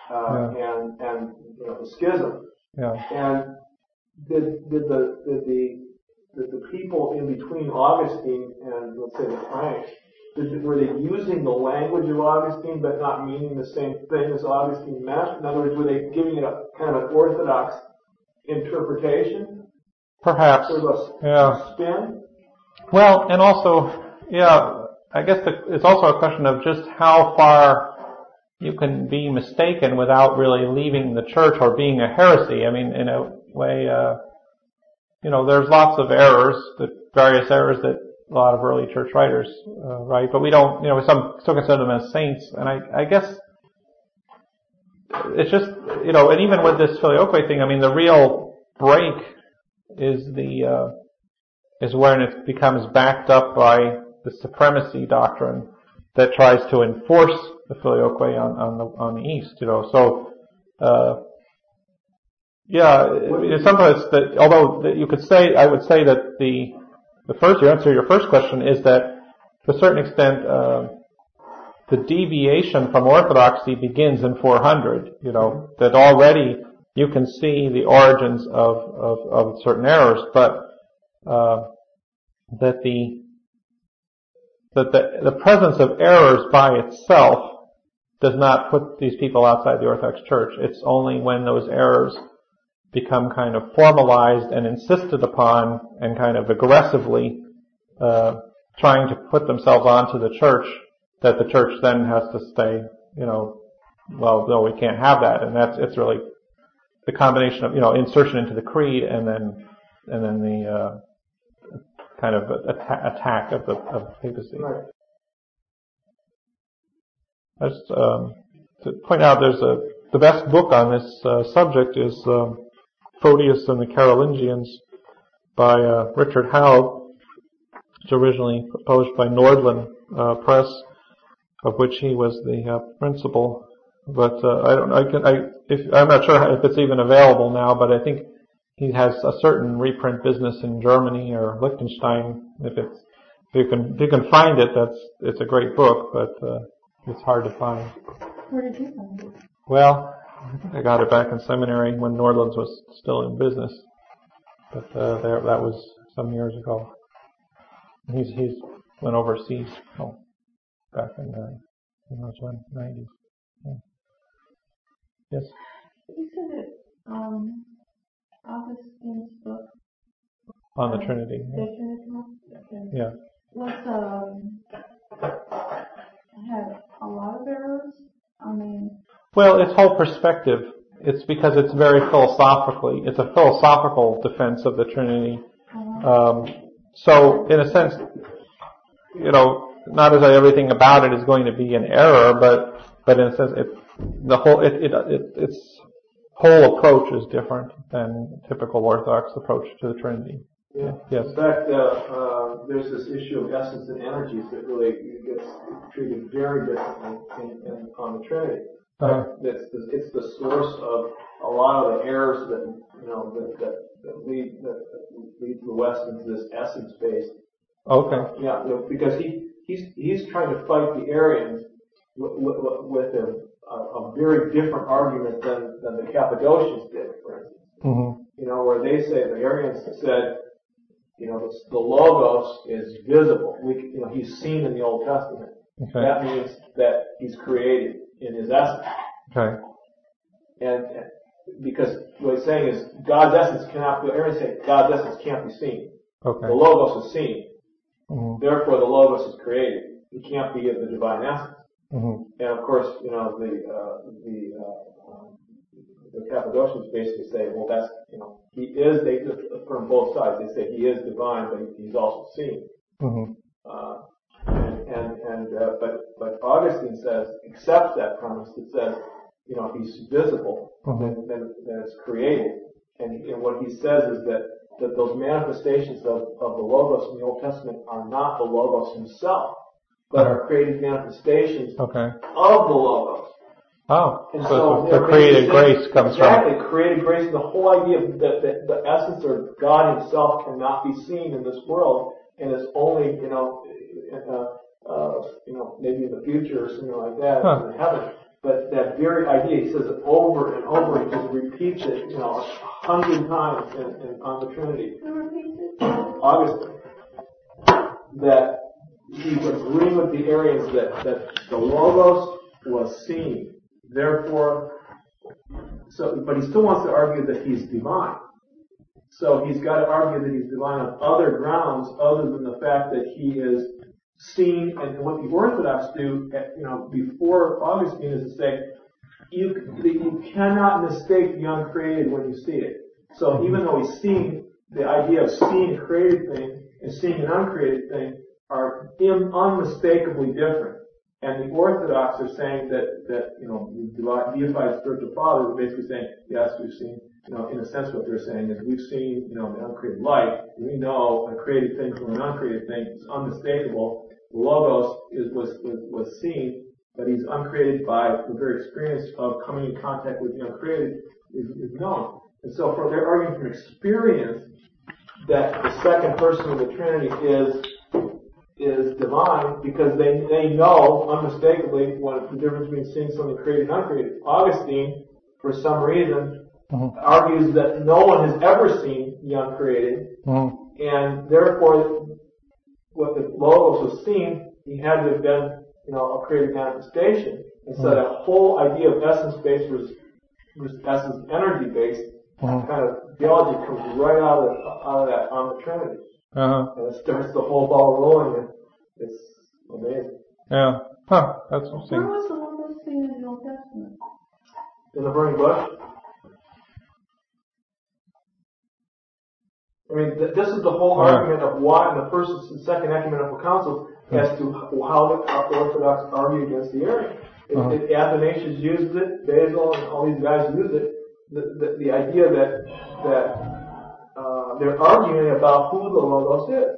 uh, yeah. and and you know, the schism. Yeah. And did did the did the did the people in between Augustine and let's say the Franks did, were they using the language of Augustine but not meaning the same thing as Augustine meant? In other words, were they giving it a kind of orthodox interpretation? Perhaps. Sort of a yeah. spin? Well, and also, yeah, I guess the, it's also a question of just how far you can be mistaken without really leaving the church or being a heresy. I mean, in a way, uh, you know, there's lots of errors, the various errors that a lot of early church writers uh, write, but we don't, you know, some, still consider them as saints. And I, I guess it's just, you know, and even with this filioque thing, I mean, the real break is the uh, is when it becomes backed up by the supremacy doctrine that tries to enforce the filioque on, on the on the east. You know, so uh, yeah, sometimes that although you could say I would say that the the first answer to your first question is that to a certain extent uh, the deviation from orthodoxy begins in 400. You know that already you can see the origins of of, of certain errors, but that the that the, the presence of errors by itself does not put these people outside the Orthodox Church. It's only when those errors become kind of formalized and insisted upon and kind of aggressively uh, trying to put themselves onto the church, that the church then has to say, you know, well, no, we can't have that, and that's it's really the combination of you know insertion into the creed and then and then the uh, kind of atta- attack of the of papacy. Right. Just um, to point out, there's a the best book on this uh, subject is um, Photius and the Carolingians by uh, Richard Haugh. It's originally published by Nordland uh, Press, of which he was the uh, principal. But uh, I don't. I can. I. If I'm not sure if it's even available now, but I think he has a certain reprint business in Germany or Liechtenstein. If it's if you can if you can find it, that's it's a great book, but uh, it's hard to find. Where did you find it? Well, I got it back in seminary when Nordlands was still in business, but uh, there that was some years ago. He's he's went overseas. Oh, back in the in those nineties. Yeah. Yes. You said that um, Augustine's book, On the Trinity. The Trinity, Yeah. was um, had a lot of errors. I mean, Well, its whole perspective, it's because it's very philosophically, it's a philosophical defense of the Trinity. uh, Um, so, in a sense, you know, not as everything about it is going to be an error, but but in a sense, it the whole it, it, it its whole approach is different than typical Orthodox approach to the Trinity. Yeah. Yes. In fact, uh, uh, there's this issue of essence and energies that really gets treated very differently in, in, on the Trinity. Uh-huh. It's, the, it's the source of a lot of the errors that you know that, that, that lead that, that lead the West into this essence-based. Okay. Yeah, because he he's he's trying to fight the Arians with, with, with a, a, a very different argument than than the Cappadocians did, for instance hmm you know, where they say the Arians said, you know, the, the logos is visible. We, you know, he's seen in the Old Testament. Okay. That means that he's created in his essence, Okay. and, and because what he's saying is God's essence cannot. be. Arians say God's essence can't be seen. Okay. The logos is seen. hmm Therefore, the logos is created. It can't be of the divine essence. hmm And of course, you know, the, uh, the, uh, the Cappadocians basically say, well, that's, you know, he is, they, from both sides, they say he is divine, but he's also seen. hmm Uh, and, and, and, uh, but, but Augustine says, accepts that premise that says, you know, he's visible, Mhm. then, then, then it's created. And, and what he says is that, that those manifestations of, of the Logos in the Old Testament are not the Logos himself, but are created manifestations Okay. of the Logos. Oh, And so, the they're created grace comes from? exactly, created grace. The whole idea that, that the essence of God Himself cannot be seen in this world, and is only, you know, uh, uh, you know, maybe in the future or something like that Huh. in heaven. But that very idea, he says it over and over. He just repeats it, you know, a hundred times in, in, on the Trinity. who repeats it? Augustine, that he's agreeing with the Arians that, that the Logos was seen. Therefore, so, but he still wants to argue that he's divine. So he's got to argue that he's divine on other grounds other than the fact that he is seen. And what the Orthodox do, at, you know, before Augustine is to say, you, you cannot mistake the uncreated when you see it. So even though he's seeing the idea of seeing a created thing and seeing an uncreated thing are unmistakably different. And the Orthodox are saying that, that, you know, the deified spiritual father are basically saying, yes, we've seen, you know, in a sense what they're saying is we've seen, you know, the uncreated light. We know a created thing from an uncreated thing It's unmistakable. The Logos is, was, was, was seen, but he's uncreated by the very experience of coming in contact with the uncreated is, is known. And so for they're arguing from experience that the second person of the Trinity is is divine because they they know unmistakably what the difference between seeing something created and uncreated. Augustine, for some reason, Mhm. argues that no one has ever seen the uncreated, hmm and therefore, what the logos was seen, he had to have been, you know, a created manifestation. And so that whole idea of essence based was, was essence energy based Mhm. kind of theology comes right out of, out of that on the Trinity. Uh-huh. And it starts the whole ball rolling and it's amazing. Yeah. Huh. That's Where interesting. was the logos seen in the Old Testament? In the burning bush. I mean, th- this is the whole Yeah. argument of why in the first and second ecumenical councils as to how the Orthodox argue against the Arian. It, Uh-huh. it, Athanasius used it, Basil and all these guys used it. The, the, the idea that that they're arguing about who the Logos is.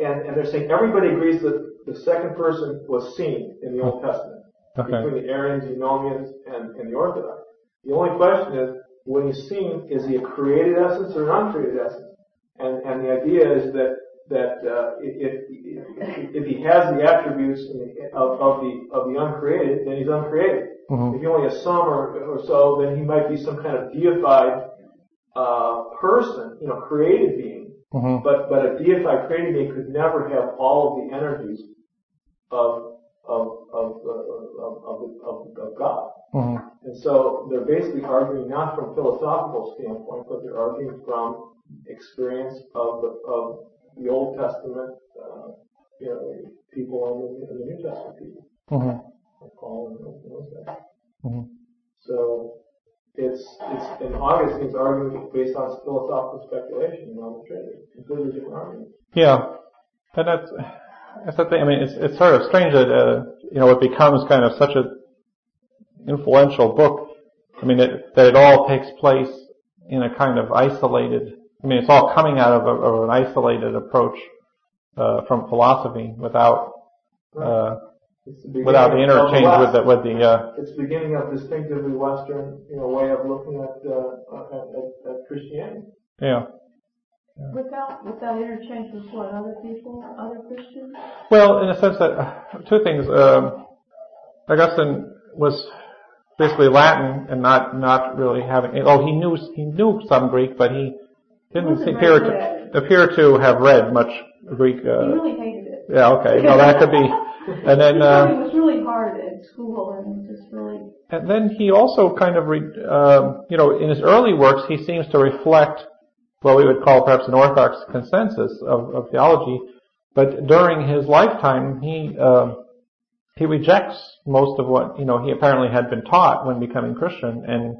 And, and they're saying everybody agrees that the second person was seen in the Old Testament Okay. between the Arians, Eunomians, and, and the Orthodox. The only question is, when he's seen, is he a created essence or an uncreated essence? And, and the idea is that, that, uh, if, if, he has the attributes of, of the, of the uncreated, then he's uncreated. Mhm. If he only has some or, or so, then he might be some kind of deified, uh, person, you know, created being. Mhm. But, but a deified created being could never have all of the energies of, of, of, uh, of, of, of, of God. Mhm. And so they're basically arguing not from a philosophical standpoint, but they're arguing from experience of the, of the Old Testament, uh, you know, people and the, and the New Testament people, Mhm. like Paul and those guys. Mhm. So it's, it's, in August Augustine's arguing based on philosophical speculation, the Trinity, completely different argument. Yeah. And that's, that's the thing. I mean, it's, it's sort of strange that, uh, you know, it becomes kind of such a influential book. I mean, it, that it all takes place in a kind of isolated, I mean, it's all coming out of, a, of an isolated approach, uh, from philosophy without, uh, the without the interchange with the, with the, uh, It's the beginning of distinctively Western, you know, way of looking at, uh, at, at, at Christianity. yeah. Without, without interchange with what, other people, other Christians? Well, in a sense that uh, two things. Um, Augustine was basically Latin and not not really having. Oh, he knew he knew some Greek, but he didn't Wasn't appear very good at to appear to have read much Greek. He Uh, really hated it. Yeah, okay, no, that could be. And then He uh, it was really hard at school and just really, and then he also kind of, re, um, you know, in his early works, he seems to reflect what we would call perhaps an orthodox consensus of, of theology. But during his lifetime, he um he rejects most of what you know he apparently had been taught when becoming Christian, and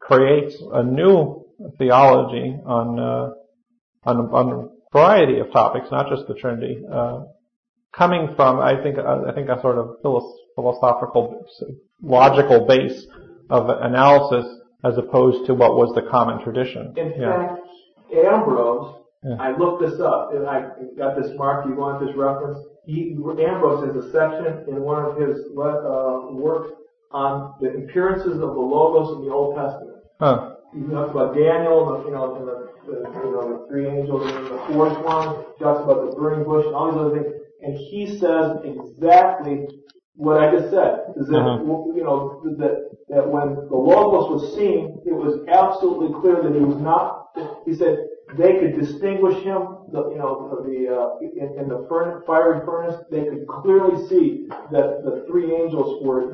creates a new theology on uh, on, on a variety of topics, not just the Trinity. Uh, coming from, I think, uh, I think a sort of philosophical, logical base of analysis as opposed to what was the common tradition. In Yeah. fact, Ambrose, Yeah. I looked this up and I got this mark. You want this reference? He, Ambrose has a section in one of his uh, works on the appearances of the logos in the Old Testament. Huh. He talks about Daniel, the, you know, and the, the, you know, the three angels, and the fourth one. He talks about the burning bush and all these other things. And he says exactly what I just said. Is that, Uh-huh. you know, that, that when the Logos was seen, it was absolutely clear that he was not, he said, they could distinguish him, the, you know, the, uh, in, in the furnace, fiery furnace, they could clearly see that the three angels were,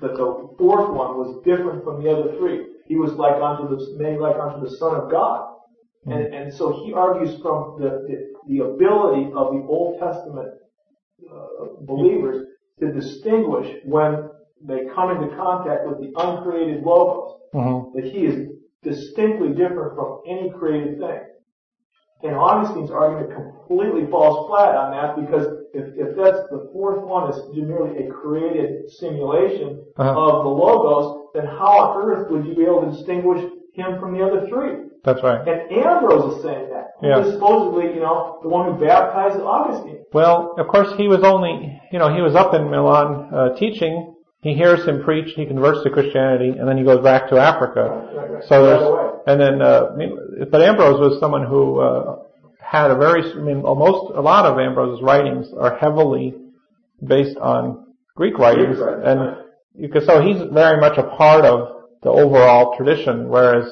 that the fourth one was different from the other three. He was like unto the, made like unto the Son of God. And, and so he argues from the, the, the ability of the Old Testament uh, believers to distinguish when they come into contact with the uncreated logos, Mhm. that he is distinctly different from any created thing. And Augustine's argument completely falls flat on that because if, if that's the fourth one is merely a created simulation Uh-huh. of the logos, then how on earth would you be able to distinguish him from the other three? That's right. And Ambrose is saying that. Yeah. is supposedly, you know, the one who baptized Augustine. Well, of course, he was only, you know, he was up in Milan uh, teaching. He hears him preach. He converts to Christianity, and then he goes back to Africa. Right, right. So Right there's, away. and then, uh, but Ambrose was someone who uh, had a very, I mean, almost a lot of Ambrose's writings are heavily based on Greek writings, Greek writings, and you can, so he's very much a part of the overall tradition, whereas.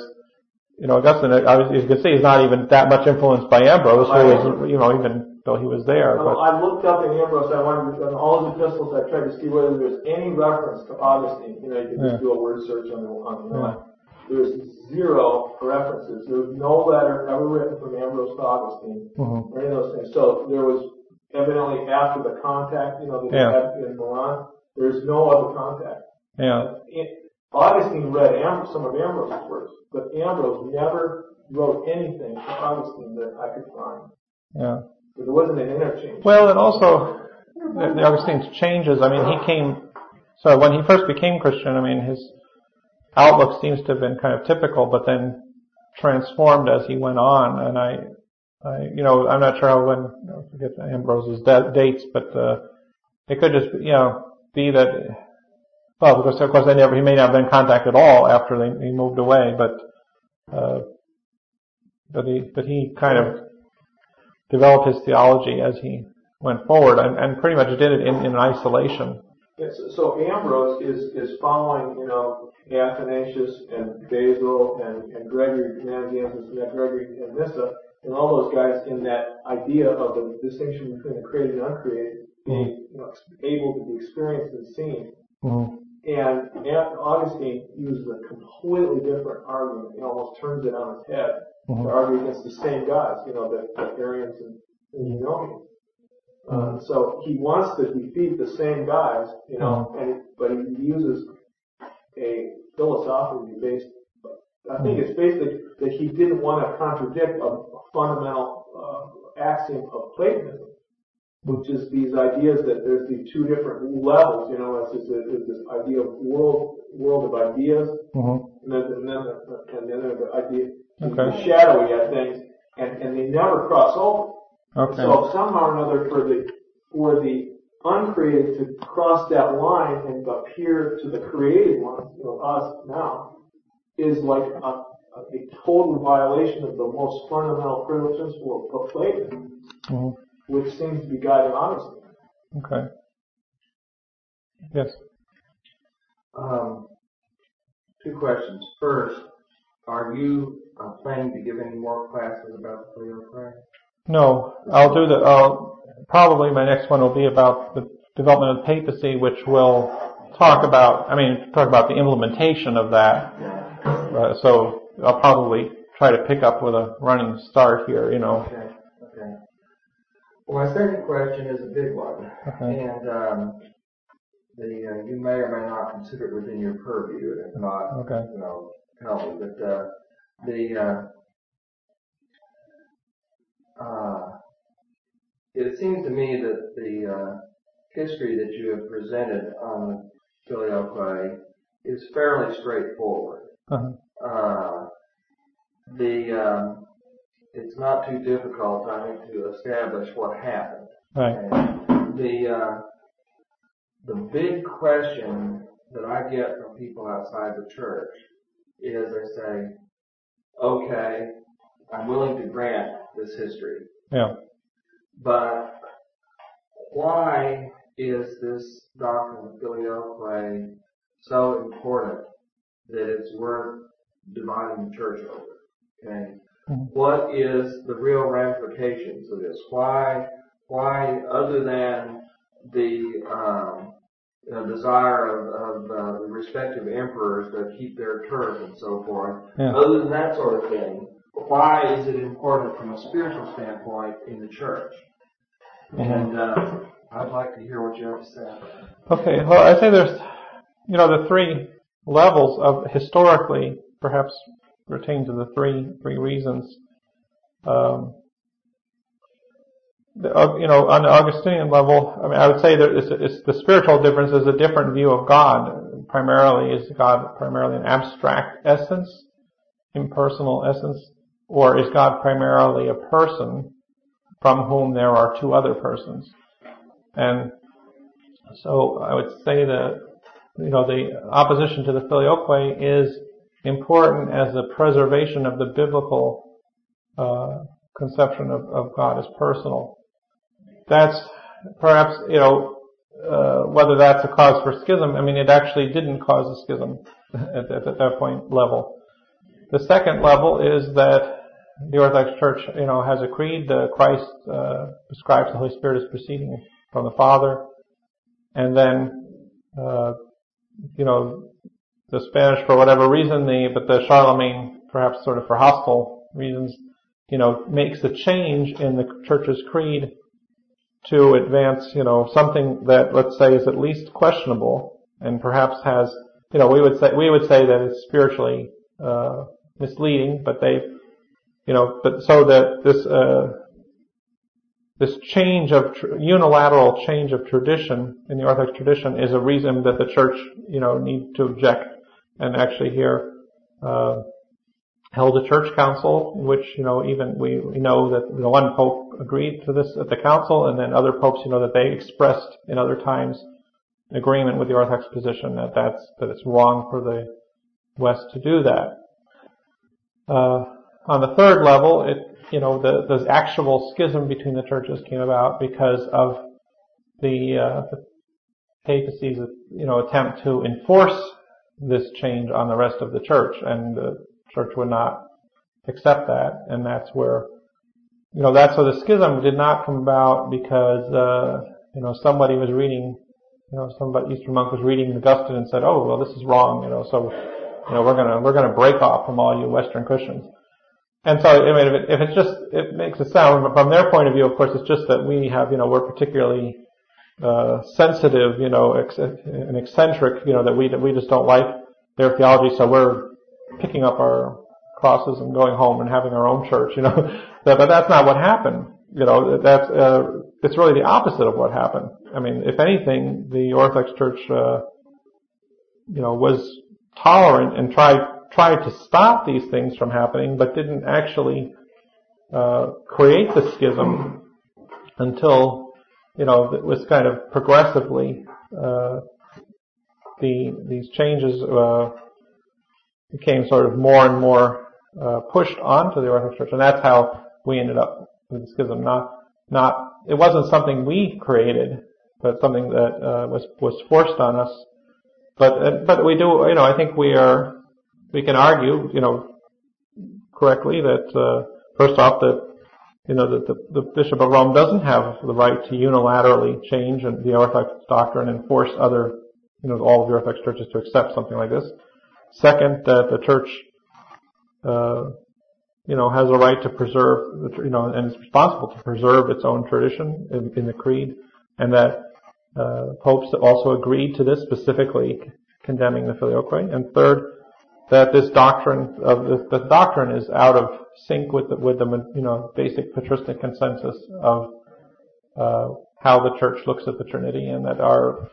You know, Augustine, obviously, as you can see, he's not even that much influenced by Ambrose, who was, you know, even though he was there. Well, I looked up in Ambrose, I wanted, in all his epistles, I tried to see whether there was any reference to Augustine. You know, you could Yeah. just do a word search on the, on the Yeah. there's zero references. There was no letter ever written from Ambrose to Augustine hmm or any of those things. So there was evidently after the contact, you know, that Yeah. they had in Milan, there's no other contact. Yeah. It- Augustine read Am- some of Ambrose's works, but Ambrose never wrote anything to Augustine that I could find. Yeah. So there wasn't an interchange. Well, and also the, the Augustine's changes. I mean, he came. So when he first became Christian, I mean, his outlook seems to have been kind of typical, but then transformed as he went on. And I, I you know, I'm not sure how when I forget Ambrose's da- dates, but uh, it could just you know be that. Well, because of course they never, he may not have been in contact at all after they, he moved away, but, uh, but he, but he kind of developed his theology as he went forward and, and pretty much did it in, in isolation. Yes, so Ambrose is, is following, you know, Athanasius and Basil and, and Gregory Nazianzus and Gregory and Nyssa and all those guys in that idea of the distinction between the created and uncreated being you know, able to be experienced and seen. Mm-hmm. And Augustine uses a completely different argument. He almost turns it on its head Mhm. to argue against the same gods, you know, the, the Arians and, and Eunomians. Uh, so he wants to defeat the same guys, you know, and but he uses a philosophically based. I think it's basically that he didn't want to contradict a, a fundamental uh, axiom of Platonism, which is these ideas that there's these two different levels. You know, it's, this it's this idea of world world of ideas, Mm-hmm. and then and then the, and then the idea Okay. the shadowy things, and and they never cross over. Okay. So somehow or another, for the for the uncreated to cross that line and appear to the created one, you know, us now, is like a, a, total violation of the most fundamental principle of Plato, hmm which seems to be guiding Augustine. Okay. Yes. Um, two questions. First, are you uh, planning to give any more classes about the Filioque? No, I'll do the. I'll probably my next one will be about the development of papacy, which will talk about. I mean, talk about the implementation of that. Uh, so I'll probably try to pick up with a running start here. You know. Okay, okay. Well, my second question is a big one, Okay. and um, the uh, you may or may not consider it within your purview, and if not, Okay. you know, tell me. But uh, the uh, uh, it seems to me that the uh, history that you have presented on the Filioque is fairly straightforward. Uh-huh. Uh, the um, it's not too difficult, I think, to establish what happened. Right. And the uh, the big question that I get from people outside the church is they say, "Okay, I'm willing to grant this history, Yeah. but why is this doctrine of filioque so important that it's worth dividing the church over? Okay. Mhm. What is the real ramifications of this? Why, why, other than the um, know, desire of, of uh, the respective emperors to keep their turf and so forth, Yeah. other than that sort of thing, why is it important from a spiritual standpoint in the church? And uh, I'd like to hear what you have to say. Okay. Well, I say there's, you know, the three levels of historically, perhaps pertain to the three three reasons. Um, the, uh, you know, on the Augustinian level, I mean, I would say that it's, it's the spiritual difference is a different view of God. Primarily, is God primarily an abstract essence, impersonal essence, or is God primarily a person from whom there are two other persons? And so I would say that, you know, the opposition to the filioque is important as the preservation of the biblical uh, conception of, of God as personal. That's perhaps, you know, uh, whether that's a cause for schism. I mean, it actually didn't cause a schism at, at, at that point level. The second level is that the Orthodox Church, you know, has a creed. Uh, Christ uh, describes the Holy Spirit as proceeding from the Father, and then, uh, you know, the Spanish for whatever reason, the but the Charlemagne perhaps sort of for hostile reasons, you know, makes a change in the church's creed to advance, you know, something that let's say is at least questionable and perhaps has, you know, we would say we would say that it's spiritually uh, misleading, but they, you know, but so that this uh, this change of tr- unilateral change of tradition in the Orthodox tradition is a reason that the church, you know, need to object and actually here uh, held a church council in which, you know, even we, we know that the one pope agreed to this at the council, and then other popes, you know, that they expressed in other times agreement with the Orthodox position that that's that it's wrong for the West to do that. Uh, on the third level, it you know the the actual schism between the churches came about because of the, uh, the papacy's you know attempt to enforce this change on the rest of the church, and the church would not accept that, and that's where you know that's so the schism did not come about because uh, you know somebody was reading you know some Eastern monk was reading Augustine and said, oh well this is wrong, you know so you know we're gonna we're gonna break off from all you Western Christians. And so, I mean, if, it, if it's just, it makes a sound, from their point of view, of course, it's just that we have, you know, we're particularly uh, sensitive, you know, ex- and eccentric, you know, that we that we just don't like their theology, so we're picking up our crosses and going home and having our own church, you know. but, but that's not what happened. You know, that's uh, it's really the opposite of what happened. I mean, if anything, the Orthodox Church, uh, you know, was tolerant and tried tried to stop these things from happening, but didn't actually uh, create the schism until you know it was kind of progressively uh, the these changes uh, became sort of more and more uh, pushed onto the Orthodox Church, and that's how we ended up with the schism. Not not it wasn't something we created, but something that uh, was was forced on us. But uh, but we do you know I think we are we can argue, you know, correctly that uh, first off that you know that the, the, Bishop of Rome doesn't have the right to unilaterally change the Orthodox doctrine and force other, you know, all of the Orthodox churches to accept something like this. Second, that the church, uh, you know, has a right to preserve, you know, and is responsible to preserve its own tradition in, in the creed, and that uh, popes also agreed to this, specifically condemning the filioque. And third, that this doctrine of this, doctrine is out of sync with the, with the you know basic patristic consensus of uh, how the church looks at the Trinity, and that our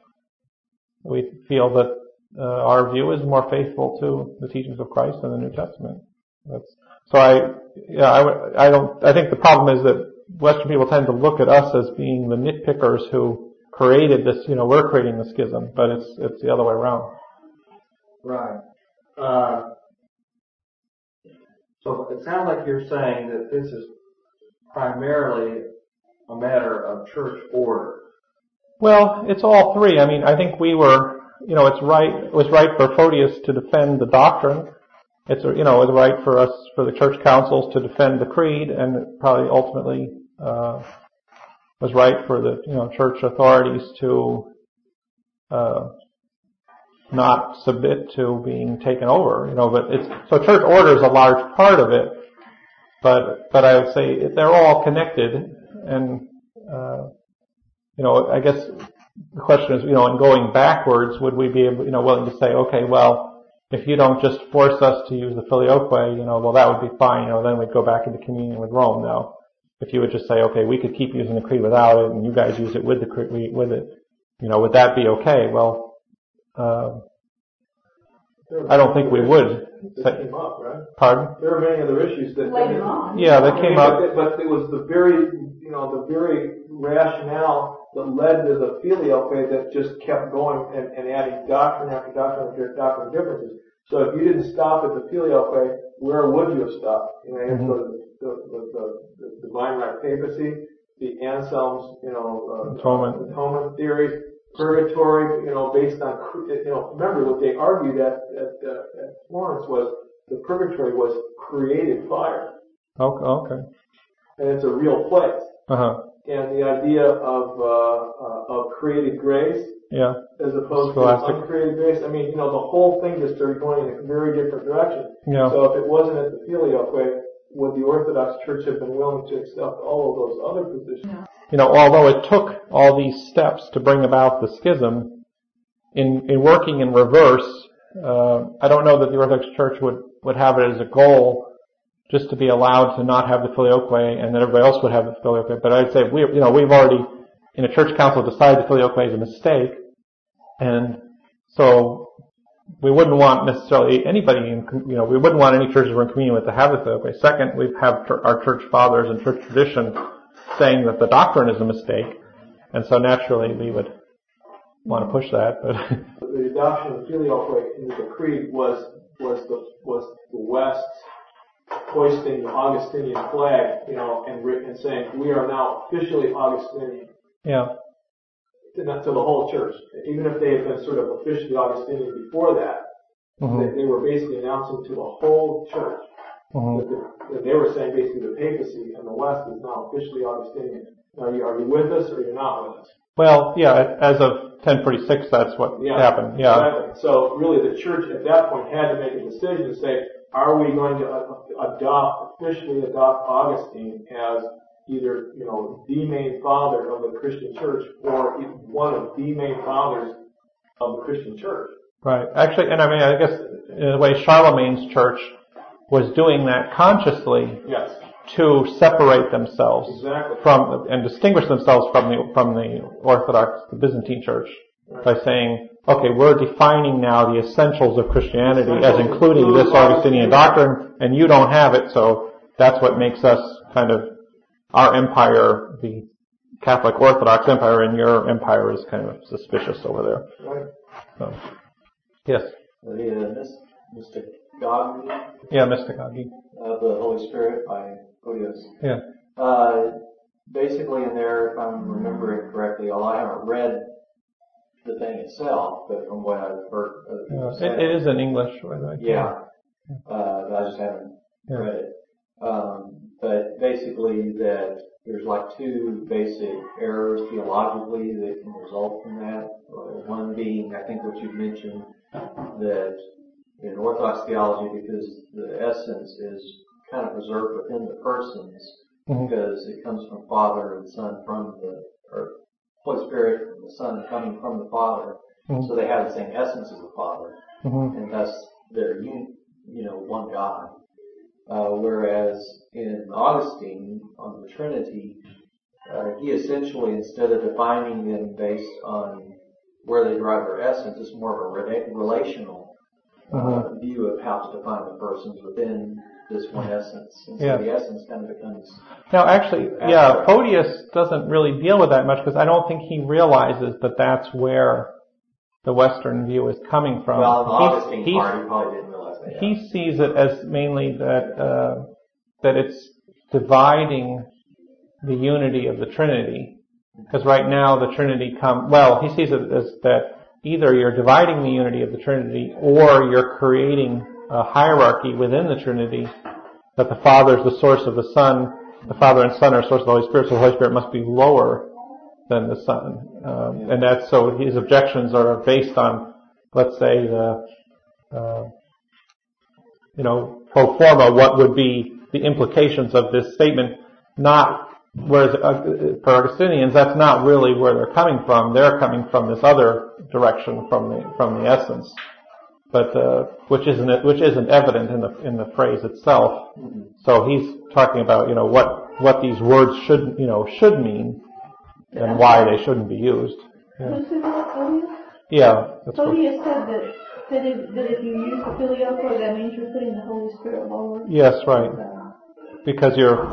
we feel that uh, our view is more faithful to the teachings of Christ and the New Testament. That's, so I yeah I, I don't I think the problem is that Western people tend to look at us as being the nitpickers who created this. You know, we're creating the schism, but it's it's the other way around. Right. Uh, so it sounds like you're saying that this is primarily a matter of church order. Well, it's all three. I mean, I think we were, you know, it's right, it was right for Photius to defend the doctrine. It's, you know, it was right for us, for the church councils to defend the creed, and probably ultimately, uh, was right for the, you know, church authorities to, uh, not submit to being taken over, you know, but it's, so church order is a large part of it, but, but I would say they're all connected and, uh, you know, I guess the question is, you know, in going backwards, would we be able, you know, willing to say, okay, well, if you don't just force us to use the filioque, you know, well, that would be fine, you know, then we'd go back into communion with Rome now. If you would just say, okay, we could keep using the creed without it and you guys use it with the creed, with it, you know, would that be okay? Well, I don't think we would. That came up, right? Pardon? There are many other issues that. Later on. Yeah, that came up. But, but it was the very, you know, the very rationale that led to the filioque that just kept going and, and adding doctrine after doctrine after doctrine differences. So if you didn't stop at the filioque, where would you have stopped? You know, mm-hmm. the, the, the, the, the divine right papacy, the Anselm's, you know, uh, atonement. atonement theories, purgatory, you know, based on, you know, remember what they argued at, at, uh, at Florence was the purgatory was created fire. Okay. okay. And it's a real place. Uh-huh. and the idea of, uh, uh, of created grace Yeah. as opposed Scholastic. to uncreated grace. I mean, you know, the whole thing just started going in a very different direction. Yeah. So if it wasn't at the filioque, would the Orthodox Church have been willing to accept all of those other positions? You know, although it took all these steps to bring about the schism, in, in working in reverse, uh, I don't know that the Orthodox Church would, would have it as a goal just to be allowed to not have the filioque and that everybody else would have the filioque. But I'd say we, you know, we've already in a church council decided the filioque is a mistake, and so we wouldn't want necessarily anybody in, you know, we wouldn't want any churches we're in communion with to have the filioque. Second, we have our church fathers and church tradition saying that the doctrine is a mistake, and so naturally we would want to push that, but The adoption of the filioque into the creed was was the was the West hoisting the Augustinian flag, you know, and and saying we are now officially Augustinian. Yeah, to, the- to the whole church. Even if they had been sort of officially Augustinian before that, hmm they, they were basically announcing to the whole church Uh-huh. that they were saying basically the papacy in the West is now officially Augustinian. Are you are you with us or are you're not with us? Well, yeah, as of 1046, that's what Yeah, happened. Yeah, Exactly. So really, the church at that point had to make a decision to say, are we going to adopt officially adopt Augustine as either you know the main father of the Christian church or one of the main fathers of the Christian church? right. Actually, and I mean, I guess in a way, Charlemagne's church was doing that consciously Yes, to separate themselves exactly. from and distinguish themselves from the from the Orthodox, the Byzantine Church, by saying, okay, we're defining now the essentials of Christianity as including this Augustinian Augustinian. doctrine, and you don't have it, so that's what makes us kind of our empire, the Catholic Orthodox empire, and your empire is kind of suspicious over there. Right. So, yes, The Mr. God yeah, mystagogy. of the Holy Spirit by Photius. Yeah. Uh, basically in there, if I'm remembering correctly, although I haven't read the thing itself, but from what I've heard other Yeah, people it, it is in English, by the way. yeah, uh, I just haven't Yeah. read it. Um, but basically that there's like two basic errors theologically that can result from that. One being, I think what you mentioned, that in Orthodox theology, because the essence is kind of preserved within the persons, Mhm. because it comes from Father and Son from the, or Holy Spirit from the Son coming from the Father. Mhm. So they have the same essence as the Father hmm and thus they're un, you know one God. Uh, whereas in Augustine on the Trinity, uh, he essentially instead of defining them based on where they derive their essence, it's more of a rela- relational uh, Mhm. view of how to define the persons within this one essence. And so Yeah. the essence kind of becomes Now, actually, yeah, Photius doesn't really deal with that much because I don't think he realizes that that's where the Western view is coming from. well, the Augustine he's- part, he probably didn't realize that. he sees it as mainly that uh, that it's dividing the unity of the Trinity. Because right now the Trinity come well, he sees it as that either you're dividing the unity of the Trinity or you're creating a hierarchy within the Trinity that the Father is the source of the Son, the Father and Son are source of the Holy Spirit, so the Holy Spirit must be lower than the Son. Um, and that's so his objections are based on, let's say, the uh, you know, pro forma, what would be the implications of this statement, not, whereas uh, for Augustinians, that's not really where they're coming from. They're coming from this other direction from the, from the essence. But, uh, which isn't, which isn't evident in the, in the phrase itself. So he's talking about, you know, what, what these words should, you know, should mean and why they shouldn't be used. Yeah, Who's who was Photius? yeah that's what, Photius said that, that if, that if you use the filioque, that means you're putting the Holy Spirit lower. yes, right. Uh, because you're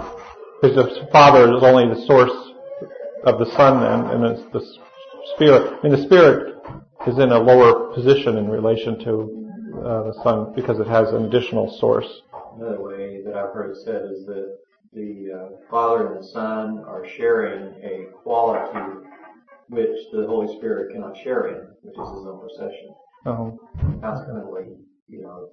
because the Father is only the source of the Son, then, and it's the Spirit. I mean, the Spirit is in a lower position in relation to uh, the Son because it has an additional source. Another way that I've heard it said is that the uh, Father and the Son are sharing a quality which the Holy Spirit cannot share in, which is His own procession. Um, Consequently, you know,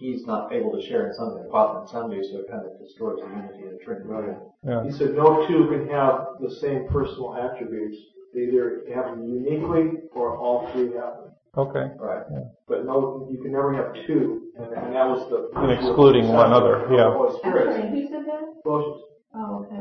he's not able to share in something that Father and Son do, so it kind of destroys the unity of the Trinity. Right. Yeah. He said no two can have the same personal attributes. They either have them uniquely or all three have them. Okay. Right. But no, you can never have two, and, and that was the. And excluding one other, yeah. Holy Spirit. who said that? Colossians. Oh, okay.